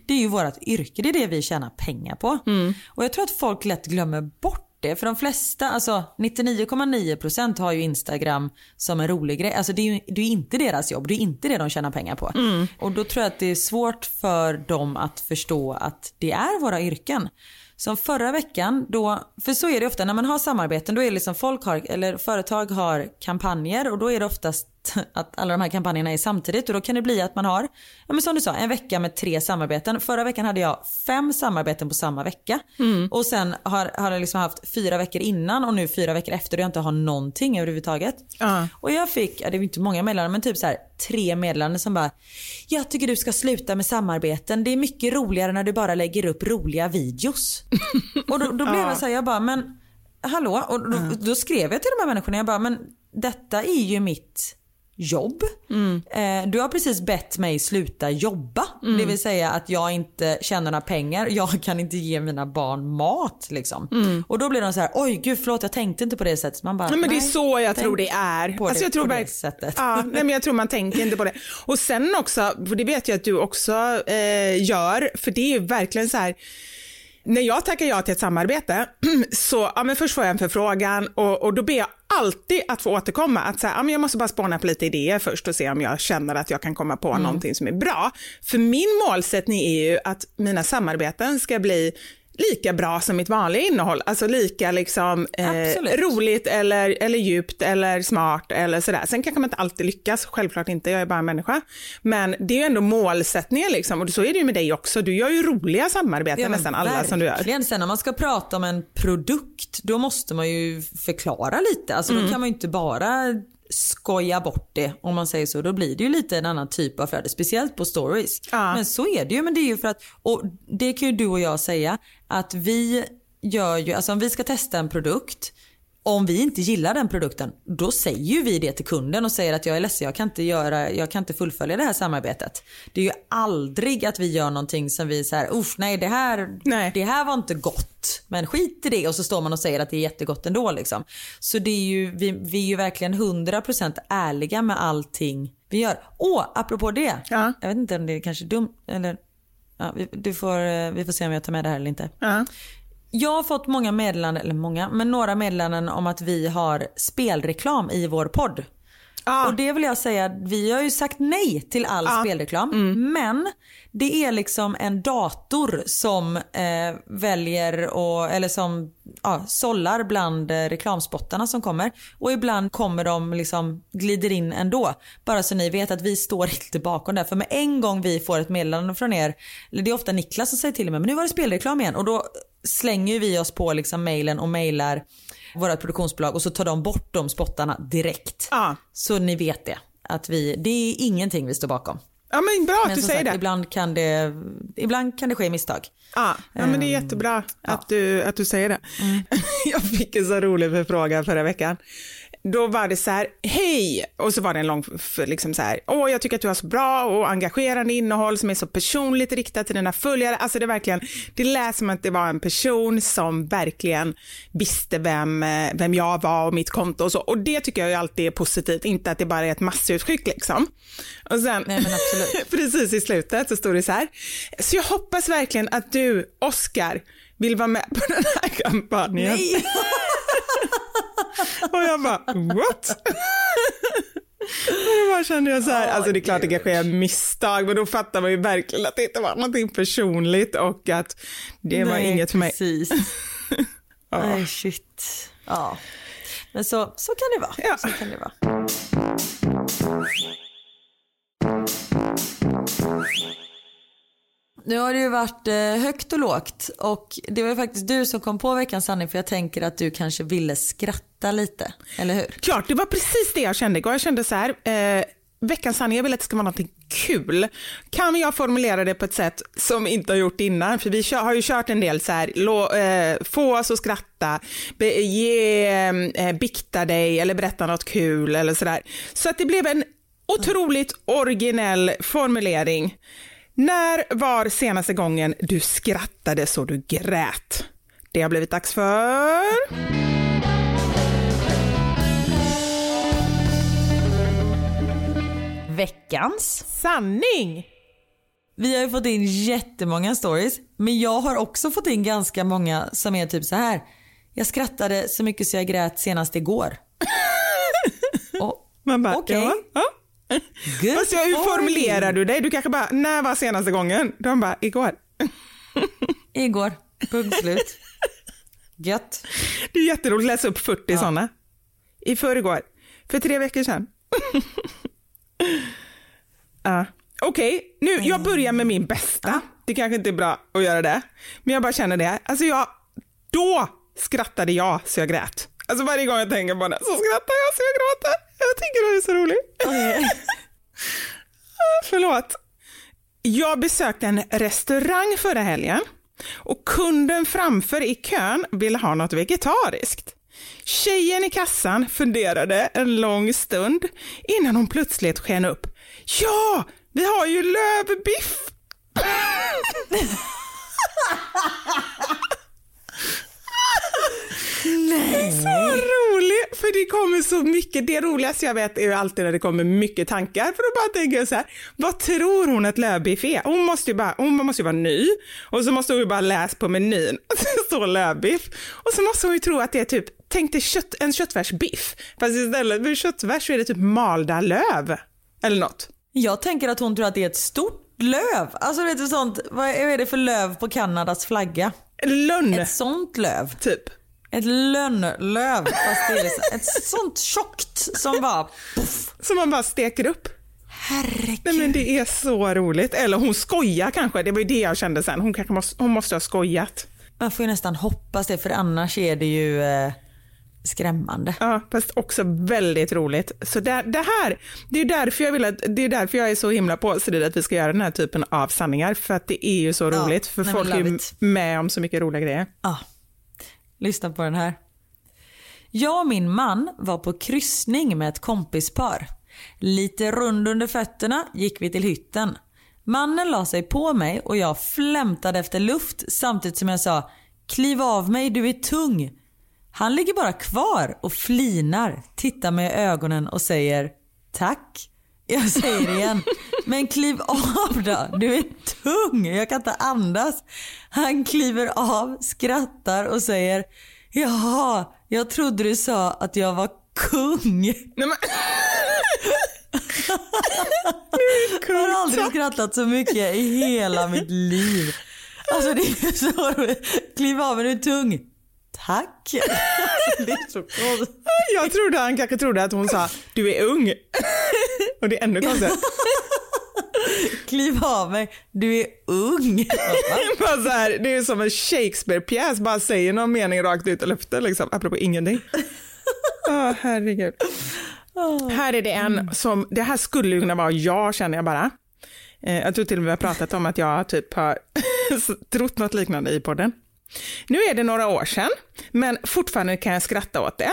Det är ju vårt yrke, det är det vi tjänar pengar på. Mm. Och jag tror att folk lätt glömmer bort det. För de flesta, alltså 99,9% har ju Instagram som en rolig grej. Alltså det är ju det är inte deras jobb, det är inte det de tjänar pengar på. Mm. Och då tror jag att det är svårt för dem att förstå att det är våra yrken. Som förra veckan, då, för så är det ofta när man har samarbeten, då är det liksom folk har, eller företag har kampanjer och då är det oftast att alla de här kampanjerna är samtidigt och då kan det bli att man har, ja men som du sa, en vecka med tre samarbeten. Förra veckan hade jag fem samarbeten på samma vecka och sen har, har jag liksom haft fyra veckor innan och nu fyra veckor efter och jag inte har någonting överhuvudtaget. Ja. Och jag fick, ja, det var inte många meddelanden men typ så här tre meddelanden som bara Jag tycker du ska sluta med samarbeten. Det är mycket roligare när du bara lägger upp roliga videos. och då, då blev jag så här, jag bara men hallå? Och då, då skrev jag till de här människorna, jag bara men detta är ju mitt jobb. Eh, du har precis bett mig sluta jobba. Det vill säga att jag inte tjänar några pengar. Jag kan inte ge mina barn mat. Liksom. Och då blir de så här, oj gud förlåt jag tänkte inte på det sättet. Man bara, Nej, men det är så jag tror det är. På Alltså, det, jag tror på det sättet. Ja, nej, men jag tror man tänker inte på det. Och sen också, för det vet jag att du också eh, gör, för det är ju verkligen så här, när jag tackar ja till ett samarbete så, ja men först får jag en förfrågan och, och då ber jag alltid att få återkomma. Att säga, ja men jag måste bara spåna på lite idéer först och se om jag känner att jag kan komma på någonting som är bra. För min målsättning är ju att mina samarbeten ska bli lika bra som mitt vanliga innehåll, alltså lika liksom eh, roligt eller, eller djupt eller smart eller sådär. Sen kanske man inte alltid lyckas, självklart inte, jag är bara en människa. Men det är ju ändå målsättningen liksom och så är det ju med dig också. Du gör ju roliga samarbeten Ja, nästan alla som du gör. verkligen. Sen när man ska prata om en produkt då måste man ju förklara lite. Alltså Mm. då kan man ju inte bara skoja bort det om man säger så. Då blir det ju lite en annan typ av flöde. Speciellt på stories. Ja. Men så är det ju. Men det är ju för att, och det kan ju du och jag säga, att vi gör ju, alltså om vi ska testa en produkt om vi inte gillar den produkten, då säger vi det till kunden och säger att jag är ledsen, jag kan inte, göra, jag kan inte fullfölja det här samarbetet. Det är ju aldrig att vi gör någonting som vi säger, usch nej det här, Nej. det här var inte gott. Men skit i det och så står man och säger att det är jättegott ändå. Liksom. Så det är ju, vi, vi är ju verkligen 100% ärliga med allting vi gör. Åh, apropå det. Ja. Jag vet inte om det är kanske dumt, eller ja, vi, du får, eh, vi får se om jag tar med det här eller inte. Ja. Jag har fått många meddelanden, eller många, men några meddelanden om att vi har spelreklam i vår podd. Ja. Och det vill jag säga, vi har ju sagt nej till all spelreklam. Men det är liksom en dator som eh, väljer och, eller som ja, sållar bland eh, reklamspottarna som kommer. Och ibland kommer de liksom glider in ändå. Bara så ni vet att vi står inte bakom det. För med en gång vi får ett meddelande från er, eller det är ofta Niklas som säger till mig, men nu var det spelreklam igen. Och då slänger vi oss på liksom mailen och mailar våra produktionsbolag och så tar de bort de spottarna direkt. Ja. Så ni vet det. Att vi, det är ingenting vi står bakom. ja, men bra att Men du säger sagt, det. ibland kan det, ibland kan det ske misstag. Ja, ja men det är Ehm, jättebra att, du, att du säger det. Jag fick en så rolig förfrågan förra veckan. Då var det så här, hej, och så var det en lång, liksom så här, åh jag tycker att du har så bra och engagerande innehåll som är så personligt riktat till dina följare. Alltså det är verkligen, det lät som att det var en person som verkligen visste vem, eh, vem jag var och mitt konto och så. Och det tycker jag ju alltid är positivt, inte att det bara är ett massutskick liksom. Och sen, Nej, men absolut. precis i slutet så står det så här. Så jag hoppas verkligen att du, Oscar, vill vara med på den här kampanjen. Och jag bara, what? Och då kände jag så här, alltså det är klart det kan ske misstag, men då fattar man ju verkligen att det inte var någonting personligt och att det var Nej, inget för mig. Precis. Nej shit. Ja. Men så, så kan det vara. Ja. Så kan det vara. Nu har det ju varit eh, högt och lågt och det var ju faktiskt du som kom på veckans sanning för jag tänker att du kanske ville skratta lite, eller hur? Klart, det var precis det jag kände igår. Jag kände så här, eh, veckans sanning, jag vill att det ska vara någonting kul. Kan jag formulera det på ett sätt som inte har gjort innan? För vi har ju kört en del så här, lo, eh, få oss att skratta, be, ge, eh, bikta dig eller berätta något kul eller sådär. Så att det blev en otroligt originell formulering. När var senaste gången du skrattade så du grät? Det har blivit dags för... Veckans. Sanning! Vi har ju fått in jättemånga stories, men jag har också fått in ganska många som är typ så här. Jag skrattade så mycket så jag grät senast igår. Man bara, Okej. ja, ja. Good Fast jag, hur for formulerar du dig? Du kanske bara, när var senaste gången? De bara, igår. Igår. Punkt slut. Gött. Det är jätteroligt att läsa upp 40 ja. sådana. I förrgår. För tre veckor sedan. ja. Okej, nu, jag börjar med min bästa. Det kanske inte är bra att göra det. Men jag bara känner det. Alltså jag, då skrattade jag så jag grät. Alltså varje gång jag tänker på det så skrattar jag så jag gråter. Jag tycker det är så roligt. Förlåt. Jag besökte en restaurang förra helgen och kunden framför i kön ville ha något vegetariskt. Tjejen i kassan funderade en lång stund innan hon plötsligt sken upp. Ja, vi har ju lövbiff! Nej. Så roligt! För det kommer så mycket. Det roligaste jag vet är ju alltid när det kommer mycket tankar. För då bara tänker jag så här, vad tror hon att lövbiff är? Hon måste ju bara, hon måste ju vara ny och så måste hon ju bara läsa på menyn att det står lövbiff. Och så måste hon ju tro att det är typ, tänk dig kött, en köttfärsbiff. Fast istället för köttfärs så är det typ malda löv. Eller något. Jag tänker att hon tror att det är ett stort löv. Alltså vet du sånt, vad är det för löv på Kanadas flagga? Lönn, Ett sånt löv. typ. Ett lönnlöv. Så, ett sånt tjockt som bara puff. Som man bara steker upp. Herregud. Nej men det är så roligt. Eller hon skojar kanske, det var ju det jag kände sen. Hon kanske måste, hon måste ha skojat. Man får ju nästan hoppas det för annars är det ju eh, skrämmande. Ja, fast också väldigt roligt. Så det, det här, det är därför jag vill att, det är därför jag är så himla påstridig att vi ska göra den här typen av sanningar. För att det är ju så Ja, roligt. För folk är ju med om så mycket roliga grejer. Ja. Lyssna på den här. Jag och min man var på kryssning med ett kompispar. Lite rund under fötterna gick vi till hytten. Mannen la sig på mig och jag flämtade efter luft samtidigt som jag sa “Kliv av mig, du är tung”. Han ligger bara kvar och flinar, tittar mig i ögonen och säger “Tack”. Jag säger igen “Men kliv av då, du är tung, jag kan inte andas”. Han kliver av, skrattar och säger “Jaha, jag trodde du sa att jag var kung”. Nej, men, Jag har aldrig skrattat så mycket i hela mitt liv. Alltså det är så roligt. Kliv av, men du är tung. Tack. Det är så konstigt. jag trodde han kanske trodde att hon sa du är ung. Och det är ännu konstigare. Kliv av mig, du är ung. Bara så här, det är som en Shakespeare-pjäs, bara säger någon mening rakt ut i luften liksom, apropå ingenting. Åh herregud. Här är det en som, det här skulle kunna vara jag känner jag bara. Eh, Jag tror till och med vi har pratat om att jag typ har trott något liknande i podden. Nu är det några år sedan, men fortfarande kan jag skratta åt det.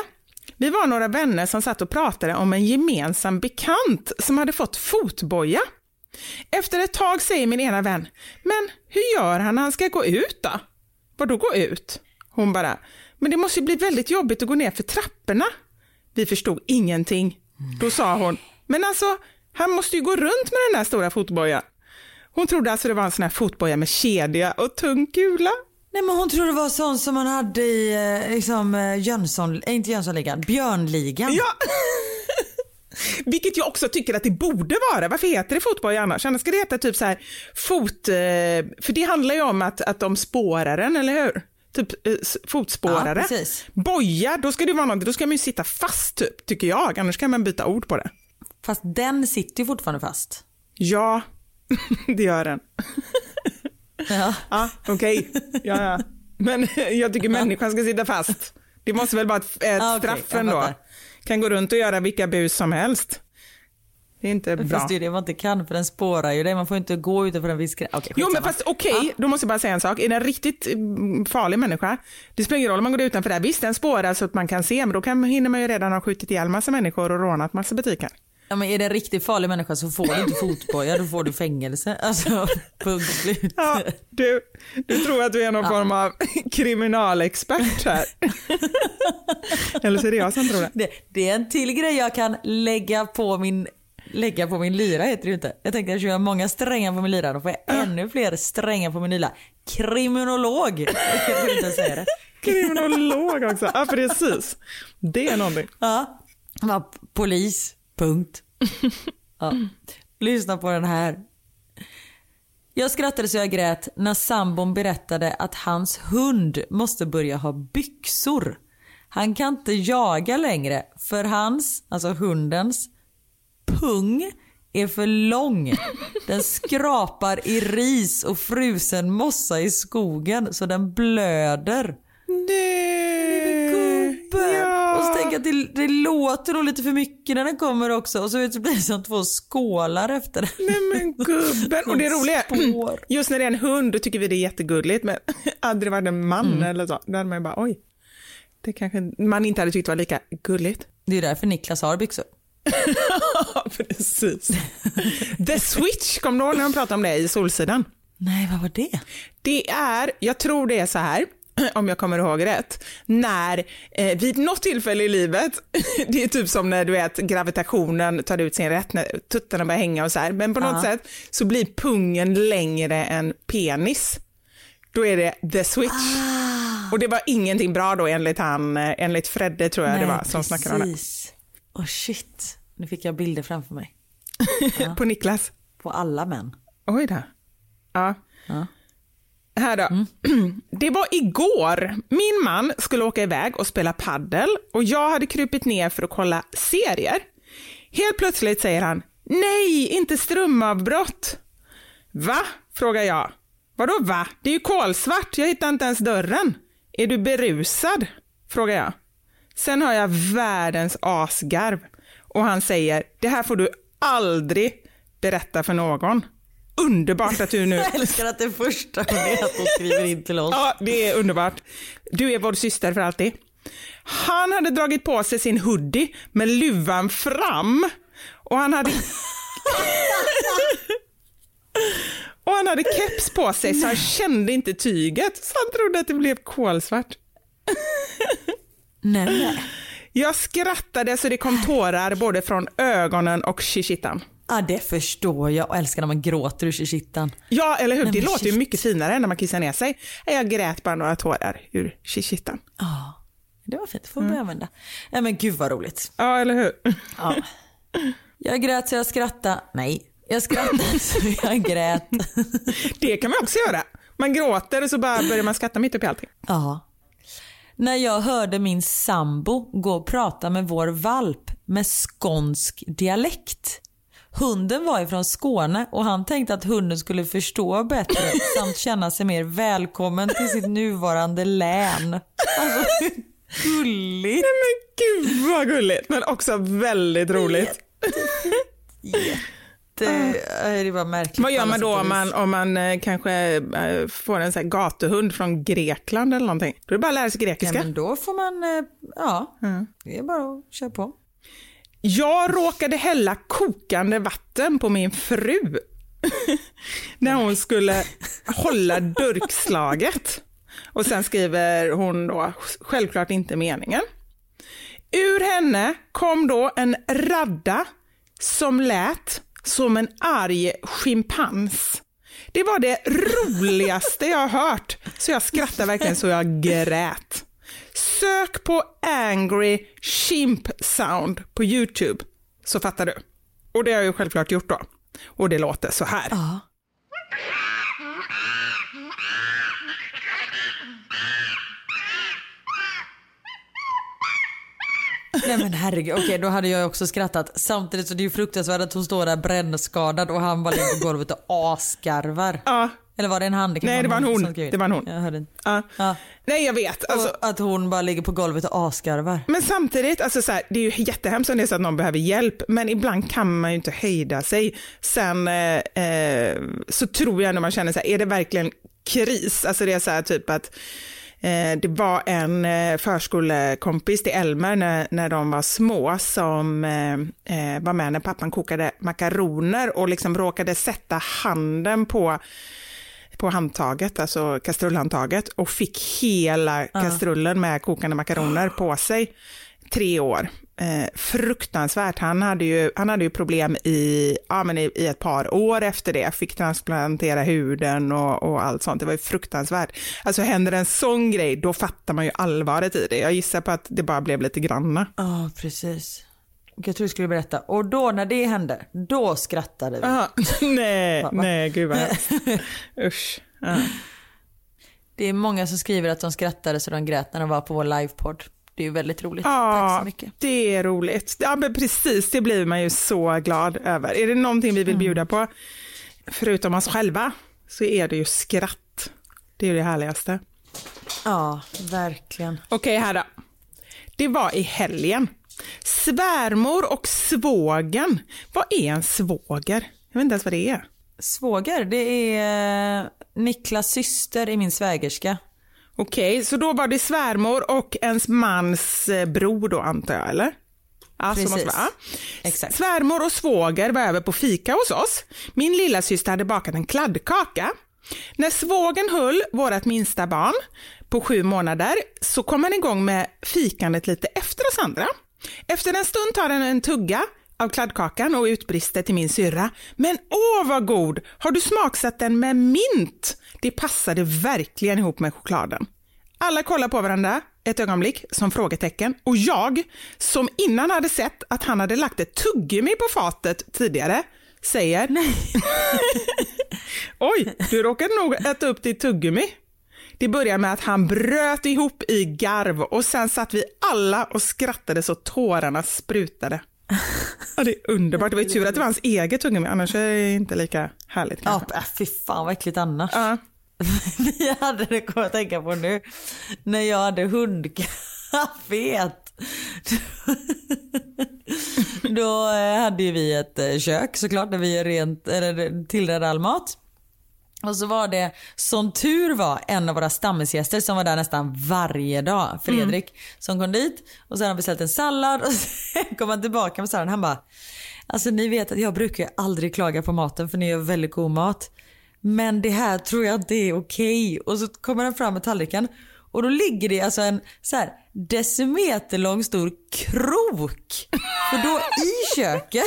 Vi var några vänner som satt och pratade om en gemensam bekant som hade fått fotboja. Efter ett tag säger min ena vän, men hur gör han när han ska gå ut då? Vadå gå ut? Hon bara, men det måste ju bli väldigt jobbigt att gå ner för trapporna. Vi förstod ingenting. Då sa hon, men alltså, han måste ju gå runt med den där stora fotbojan. Hon trodde alltså det var en sån här fotboja med kedja och tung kula. Nej men hon tror det var sån som man hade i eh, liksom, eh, Jönsson, eh, inte Jönssonligan, Björnligan. Ja! Vilket jag också tycker att det borde vara. Varför heter det fotboja annars? Annars ska det heta typ så här fot... För det handlar ju om att, att de spårar den, eller hur? Typ eh, fotspårare. Ja. Boja, då ska det vara något, då ska man ju sitta fast typ, tycker jag. Annars kan man byta ord på det. Fast den sitter ju fortfarande fast. Ja, det gör den. Ja. Ja, okej. Ja, ja. Men jag tycker människan ska sitta fast. Det måste väl vara ett, ett Ja, okej, straff ändå. Kan gå runt och göra vilka bus som helst. Det är inte bra. Fast det är det man inte kan för den spårar ju dig. Man får inte gå utanför en viss gräns. Okej, Jo men fast okej, då måste jag bara säga en sak. Är det en riktigt mm, farlig människa, det spelar ingen roll om man går utanför det här. Visst, den spårar så att man kan se, men då kan, hinner man ju redan ha skjutit ihjäl massa människor och rånat massa butiker. Ja, men är det en riktigt farlig människa så får du inte fotboja, då får du fängelse. Alltså, punkt slut. Ja, du, du tror att du är någon form av kriminalexpert här. Eller så är det jag som tror det. Det, det är en till grej jag kan lägga på min lägga på min lyra heter det ju inte. Jag tänkte att jag kör många strängar på min lyra, då får jag ännu fler strängar på min lyra. Kriminolog! Jag vill inte säga det. Kriminolog också. Ja, precis. Det är någonting. Ja. Polis. Punkt. Ja. Lyssna på den här. Jag skrattade så jag grät när sambon berättade att hans hund måste börja ha byxor. Han kan inte jaga längre för hans, alltså hundens, pung är för lång. Den skrapar i ris och frusen mossa i skogen så den blöder. Nej. Ja. Och så tänker jag att det, det låter nog lite för mycket när den kommer också och så blir det som två skålar efter den. Nej men gubben. Och det roliga Spår. är, just när det är en hund då tycker vi det är jättegulligt men hade det varit en man eller så, då hade man ju bara oj. Det kanske man inte hade tyckt var lika gulligt. Det är därför Niklas har byxor. Precis. The Switch, kom du ihåg när de pratade om det i Solsidan? Nej, vad var det? Det är, jag tror det är så här, om jag kommer ihåg rätt, när eh, vid något tillfälle i livet, det är typ som när du vet gravitationen tar ut sin rätt, när tuttarna börjar hänga och så här, men på något Ja. sätt så blir pungen längre än penis. Då är det the switch. Ah. Och det var ingenting bra då enligt han, eh, enligt Fredde tror jag det var som snackade om det. precis. Åh shit, nu fick jag bilder framför mig. På Niklas. På alla män. Oj då. Ja. Ja. Här då. Det var igår. Min man skulle åka iväg och spela paddel och jag hade krupit ner för att kolla serier. Helt plötsligt säger han, nej, inte strömavbrott. Va? frågar jag. Vadå va? Det är ju kolsvart, jag hittar inte ens dörren. Är du berusad? frågar jag. Sen har jag världens asgarv och han säger, det här får du aldrig berätta för någon. Underbart att du nu Jag älskar att det första är att hon skriver in till oss. Ja, det är underbart. Du är vår syster för alltid. Han hade dragit på sig sin hoodie med luvan fram och han hade och han hade keps på sig så han kände inte tyget så han trodde att det blev kolsvart. Nej, nej. Jag skrattade så det kom tårar både från ögonen och shishittan. Ja, det förstår jag och älskar när man gråter ur kittan. Ja, eller hur? Nej, Det låter ju mycket finare när man kissar ner sig. Jag grät bara några tårar ur shishittan. Ja, det var fint. Det får vi använda. Nej men gud vad roligt. Ja, eller hur? Ja. Jag grät så jag skrattade. Nej, jag skrattade så jag grät. Det kan man också göra. Man gråter och så bara börjar man skratta mitt upp i allting. Ja. När jag hörde min sambo gå och prata med vår valp med skånsk dialekt. Hunden var ifrån Skåne och han tänkte att hunden skulle förstå bättre samt känna sig mer välkommen till sitt nuvarande län. Alltså, gulligt. Men gud vad gulligt, men också väldigt roligt. Det, det var märkligt. Vad gör man då om man, om man eh, kanske eh, får en sån här gatuhund från Grekland eller någonting? Då är det bara att lära sig Ja, grekiska. men då får man, eh, ja, det är bara att köra på. Jag råkade hälla kokande vatten på min fru när hon skulle hålla durkslaget. Och sen skriver hon då, självklart inte meningen. Ur henne kom då en radda som lät som en arg schimpans. Det var det roligaste jag har hört, så jag skrattade verkligen så jag grät. Sök på angry chimp sound på Youtube så fattar du. Och det har jag ju självklart gjort då. Och det låter så här. Ja. Nej men herregud, okej då hade jag också skrattat. Samtidigt så det är ju fruktansvärt att hon står där brännskadad och han bara ligger på golvet och asgarvar. Ja, Eller var det en han? kan Nej, det var en hon. Det var en hon. Jag hörde ja. Ja. Nej, jag vet. Alltså, och att hon bara ligger på golvet och asgarvar. Men samtidigt, alltså så här, det är ju jättehemskt om det är så att någon behöver hjälp, men ibland kan man ju inte hejda sig. Sen eh, eh, så tror jag när man känner så här, är det verkligen kris? Alltså det är så här typ att Eh, det var en eh, förskolekompis till Elmer när, när de var små som eh, var med när pappan kokade makaroner och liksom råkade sätta handen på på handtaget, alltså kastrullhandtaget och fick hela kastrullen med kokande makaroner på sig. Tre år. Eh, fruktansvärt. Han hade ju, han hade ju problem i, ja, men i, i ett par år efter det, fick transplantera huden och, och allt sånt. Det var ju fruktansvärt. Alltså händer en sån grej, då fattar man ju allvaret i det. Jag gissar på att det bara blev lite granna. Ja, precis. Du skulle berätta. Och då när det hände, då skrattade vi. Ah, nej, nej, gud vad. Usch. Ja. Det är många som skriver att de skrattade så de grät när de var på vår livepodd. Det är ju väldigt roligt. Tack Ja, så mycket. det är roligt. Ja, men precis, det blir man ju så glad över. Är det någonting vi vill Mm. bjuda på, förutom oss själva, så är det ju skratt. Det är ju det härligaste. Ja, verkligen. Okej, här då. Det var i helgen. Svärmor och svågen. Vad är en svåger? Jag vet inte ens vad det är. Svåger, det är eh, Niklas syster i min svägerska. Okej, så då var det svärmor och ens mans eh, bror då antar jag, eller? Ja, Precis. måste det vara. Exakt. Svärmor och svåger var över på fika hos oss. Min lilla syster hade bakat en kladdkaka. När svågen höll vårt minsta barn på sju månader så kom han igång med fikandet lite efter oss andra. Efter en stund tar han en tugga av kladdkakan och utbrister till min syrra. Men åh vad god! Har du smaksatt den med mint? Det passade verkligen ihop med chokladen. Alla kollar på varandra ett ögonblick som frågetecken och jag, som innan hade sett att han hade lagt ett tuggummi på fatet tidigare, säger Nej. Oj, du råkade nog äta upp ditt tuggummi. Det började med att han bröt ihop i garv och sen satt vi alla och skrattade så tårarna sprutade. Ja, det är underbart. Det var ju tur att det var hans eget tuggummi, annars är det inte lika härligt Ja, kanske. äh, fy fan vad äckligt annars. Ja. Vi hade det, kommer jag tänka på nu, när jag hade hundkaféet. Då eh, hade ju vi ett eh, kök såklart där vi rent, eller tillredde all mat. Och så var det, som tur var, en av våra stammisgäster som var där nästan varje dag, Fredrik, som kom dit. Och så hade han beställt en sallad och sen kom han tillbaka med salladen. Han bara, alltså ni vet att jag brukar ju aldrig klaga på maten för ni gör väldigt god mat. Men det här tror jag inte är okej. Och så kommer han fram med tallriken och då ligger det alltså en så här decimeterlång stor krok. För då i köket,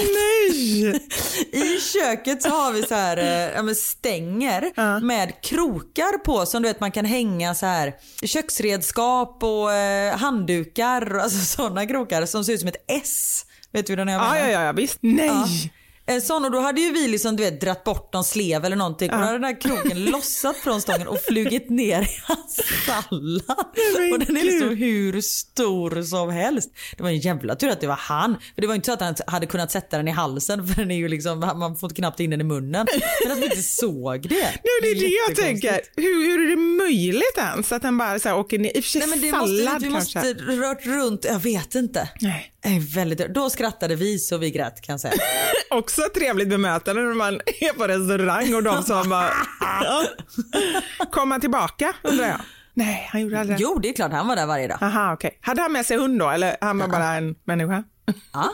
i köket så har vi så här men stänger med krokar på som du vet man kan hänga så här köksredskap och eh, handdukar och alltså sådana krokar som ser ut som ett S. Vet du vad jag menar? Ja, ja, ja, visst. Nej! Ja. En sån och då hade ju vi liksom du vet dratt bort någon slev eller någonting och då hade den här kroken lossat från stången och flugit ner i hans sallad. Och den är liksom hur stor som helst. Det var en jävla tur att det var han. För det var inte så att han hade kunnat sätta den i halsen för den är ju liksom, man får knappt in den i munnen. Men att vi inte såg det. Ja, det är det jag tänker. Hur, hur är det möjligt ens att den bara så här åker ner? I och för sig Nej men det sallad måste, vi kanske. måste rört runt, jag vet inte. Nej. Är väldigt, då skrattade vi så vi grät kan jag säga. Också ett trevligt bemötande när man är på restaurang och de som bara... Kom han tillbaka undrar jag? Nej, han gjorde aldrig det. Jo det är klart han var där varje dag. Aha, okej. Hade han med sig hund då eller han var bara en människa? Ja.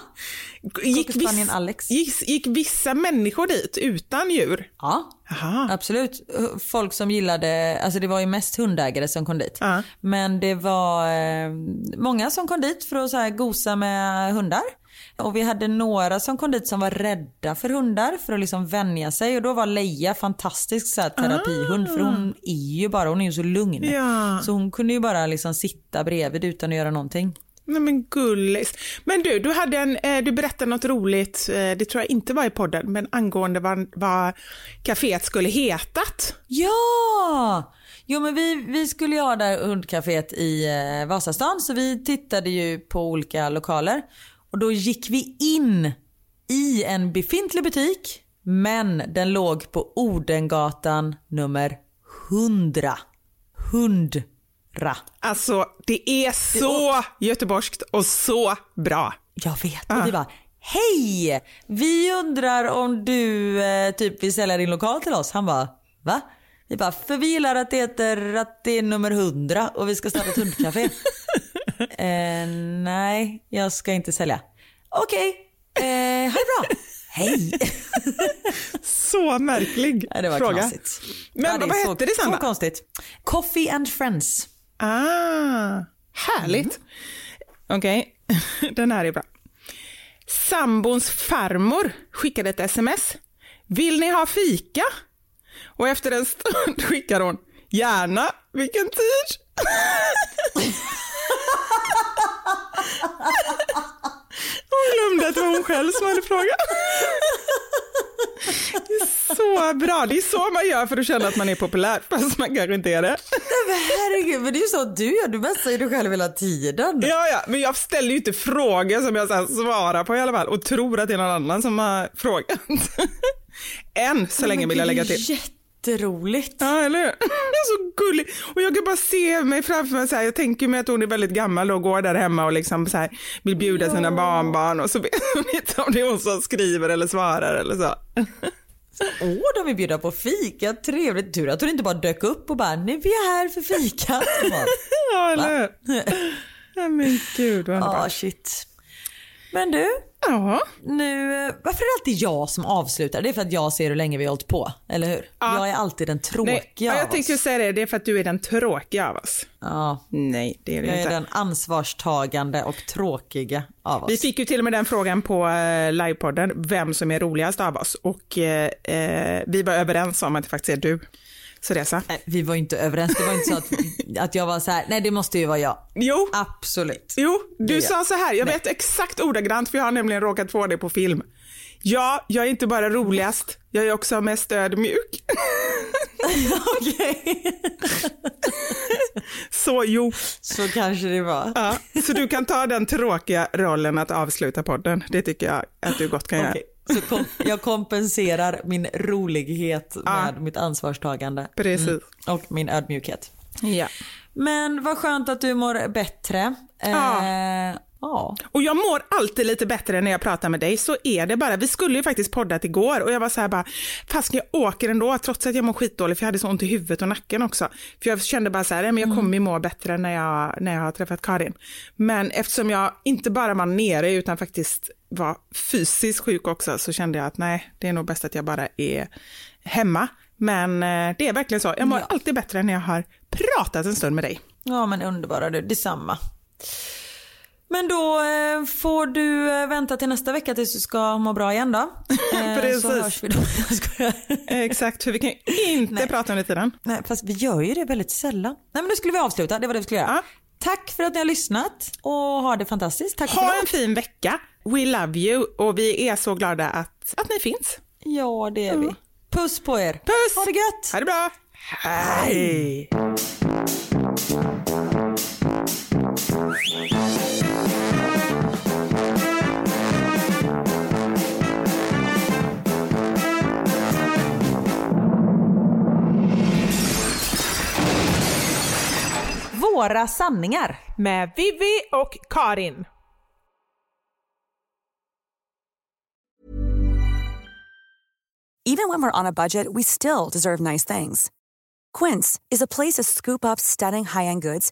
Gick, Cockerspanieln Alex. gick, gick vissa människor dit utan djur? Ja, Jaha. absolut. Folk som gillade, alltså det var ju mest hundägare som kom dit. Ja. Men det var eh, många som kom dit för att så här, gosa med hundar. Och vi hade några som kom dit som var rädda för hundar för att liksom vänja sig. Och då var Leia fantastisk så här, terapihund för hon är ju bara, hon är ju så lugn. Ja. Så hon kunde ju bara liksom sitta bredvid utan att göra någonting. Nej men gullis. Men du, du, hade en, eh, du berättade något roligt, eh, det tror jag inte var i podden, men angående vad, vad kaféet skulle hetat. Ja! Jo men vi, vi skulle ju ha där hundcaféet i eh, Vasastan så vi tittade ju på olika lokaler. Och då gick vi in i en befintlig butik men den låg på Odengatan nummer 100. Hund. Alltså, det är så göteborgskt och så bra. Jag vet. Och vi bara Hej! Vi undrar om du eh, typ vill sälja din lokal till oss? Han bara Va? Vi bara, för vi gillar att det heter att det är nummer 100 och vi ska starta ett hundcafé. eh, nej, jag ska inte sälja. Okej, eh, ha det bra. Hej! Så märklig ja, det var fråga. knasigt. Men ja, vad hette det sen Så då? konstigt. Coffee and Friends. Ah, härligt. Mm. Okej, den här är bra. Sambons farmor skickade ett sms. Vill ni ha fika? Och efter en stund skickar hon, gärna, vilken tid? Hon glömde att det var hon själv som hade frågat. Det är så bra, det är så man gör för att känna att man är populär, fast man kanske inte är det. Men herregud, men det är ju så du gör. Du messar ju dig själv hela tiden. Ja, ja, men jag ställer ju inte frågor som jag sen svarar på i alla fall och tror att det är någon annan som har frågat. Än så länge vill jag lägga till. Jätteroligt. Ja, eller hur? Så gullig. Och jag kan bara se mig framför mig så här, jag tänker mig att hon är väldigt gammal och går där hemma och liksom så här, vill bjuda sina barnbarn och så vet hon inte om det är hon som skriver eller svarar eller så. Åh, de vill bjuda på fika. Trevligt. Tur att hon inte bara dök upp och bara, nu vi är här för fika. Bara, Ja, eller hur? Ja, men gud vad Ja, underbart. shit. Men du, Ja, nu, eh, varför är det alltid jag som avslutar? Det är för att jag ser hur länge vi har hållit på, eller hur? Ja. Jag är alltid den tråkiga Nej, ja, jag tänkte säga det, det är för att du är den tråkiga av oss. Ja, Nej, det är du jag är inte. den ansvarstagande och tråkiga av oss. Vi fick ju till och med den frågan på eh, livepodden, vem som är roligast av oss. Och eh, eh, vi var överens om att det faktiskt är du. Nej, vi var inte överens. Det var inte så att, att jag var så här, nej det måste ju vara jag. Jo, Absolut. jo, du sa jag. så här, jag vet exakt ordagrant för jag har nämligen råkat få det på film. Ja, jag är inte bara roligast, jag är också mest ödmjuk. Okej. Så jo, Så kanske det var. ja. så du kan ta den tråkiga rollen att avsluta podden. Det tycker jag att du gott kan göra. Så kom, jag kompenserar min rolighet Ja. med mitt ansvarstagande Precis. och min ödmjukhet. Ja. Men vad skönt att du mår bättre. Ja. Eh, ja. Och jag mår alltid lite bättre när jag pratar med dig, så är det bara. Vi skulle ju faktiskt poddat igår och jag var så här bara, fast jag åker ändå trots att jag mår skitdåligt för jag hade så ont i huvudet och nacken också. För jag kände bara så här, men jag kommer ju må bättre när jag, när jag har träffat Karin. Men eftersom jag inte bara var nere utan faktiskt var fysiskt sjuk också så kände jag att nej, det är nog bäst att jag bara är hemma. Men eh, det är verkligen så, jag mår Ja. alltid bättre när jag har pratat en stund med dig. ja men underbara du, detsamma. Men då eh, får du eh, vänta till nästa vecka tills du ska må bra igen då. Eh, Precis. Så hörs vi då. Exakt, för vi kan ju inte prata under tiden. Nej, fast vi gör ju det väldigt sällan. Nej men nu skulle vi avsluta, det var det vi skulle göra. Ja. Tack för att ni har lyssnat och ha det fantastiskt. Tack Ha en fin vecka. We love you och vi är så glada att, att ni finns. Ja det är vi. Puss på er. Puss! Ha det gött. Ha det bra! Hej! Våra sanningar. Med Vivi och Karin. Even when we're on a budget, we still deserve nice things. Quince is a place to scoop up stunning high-end goods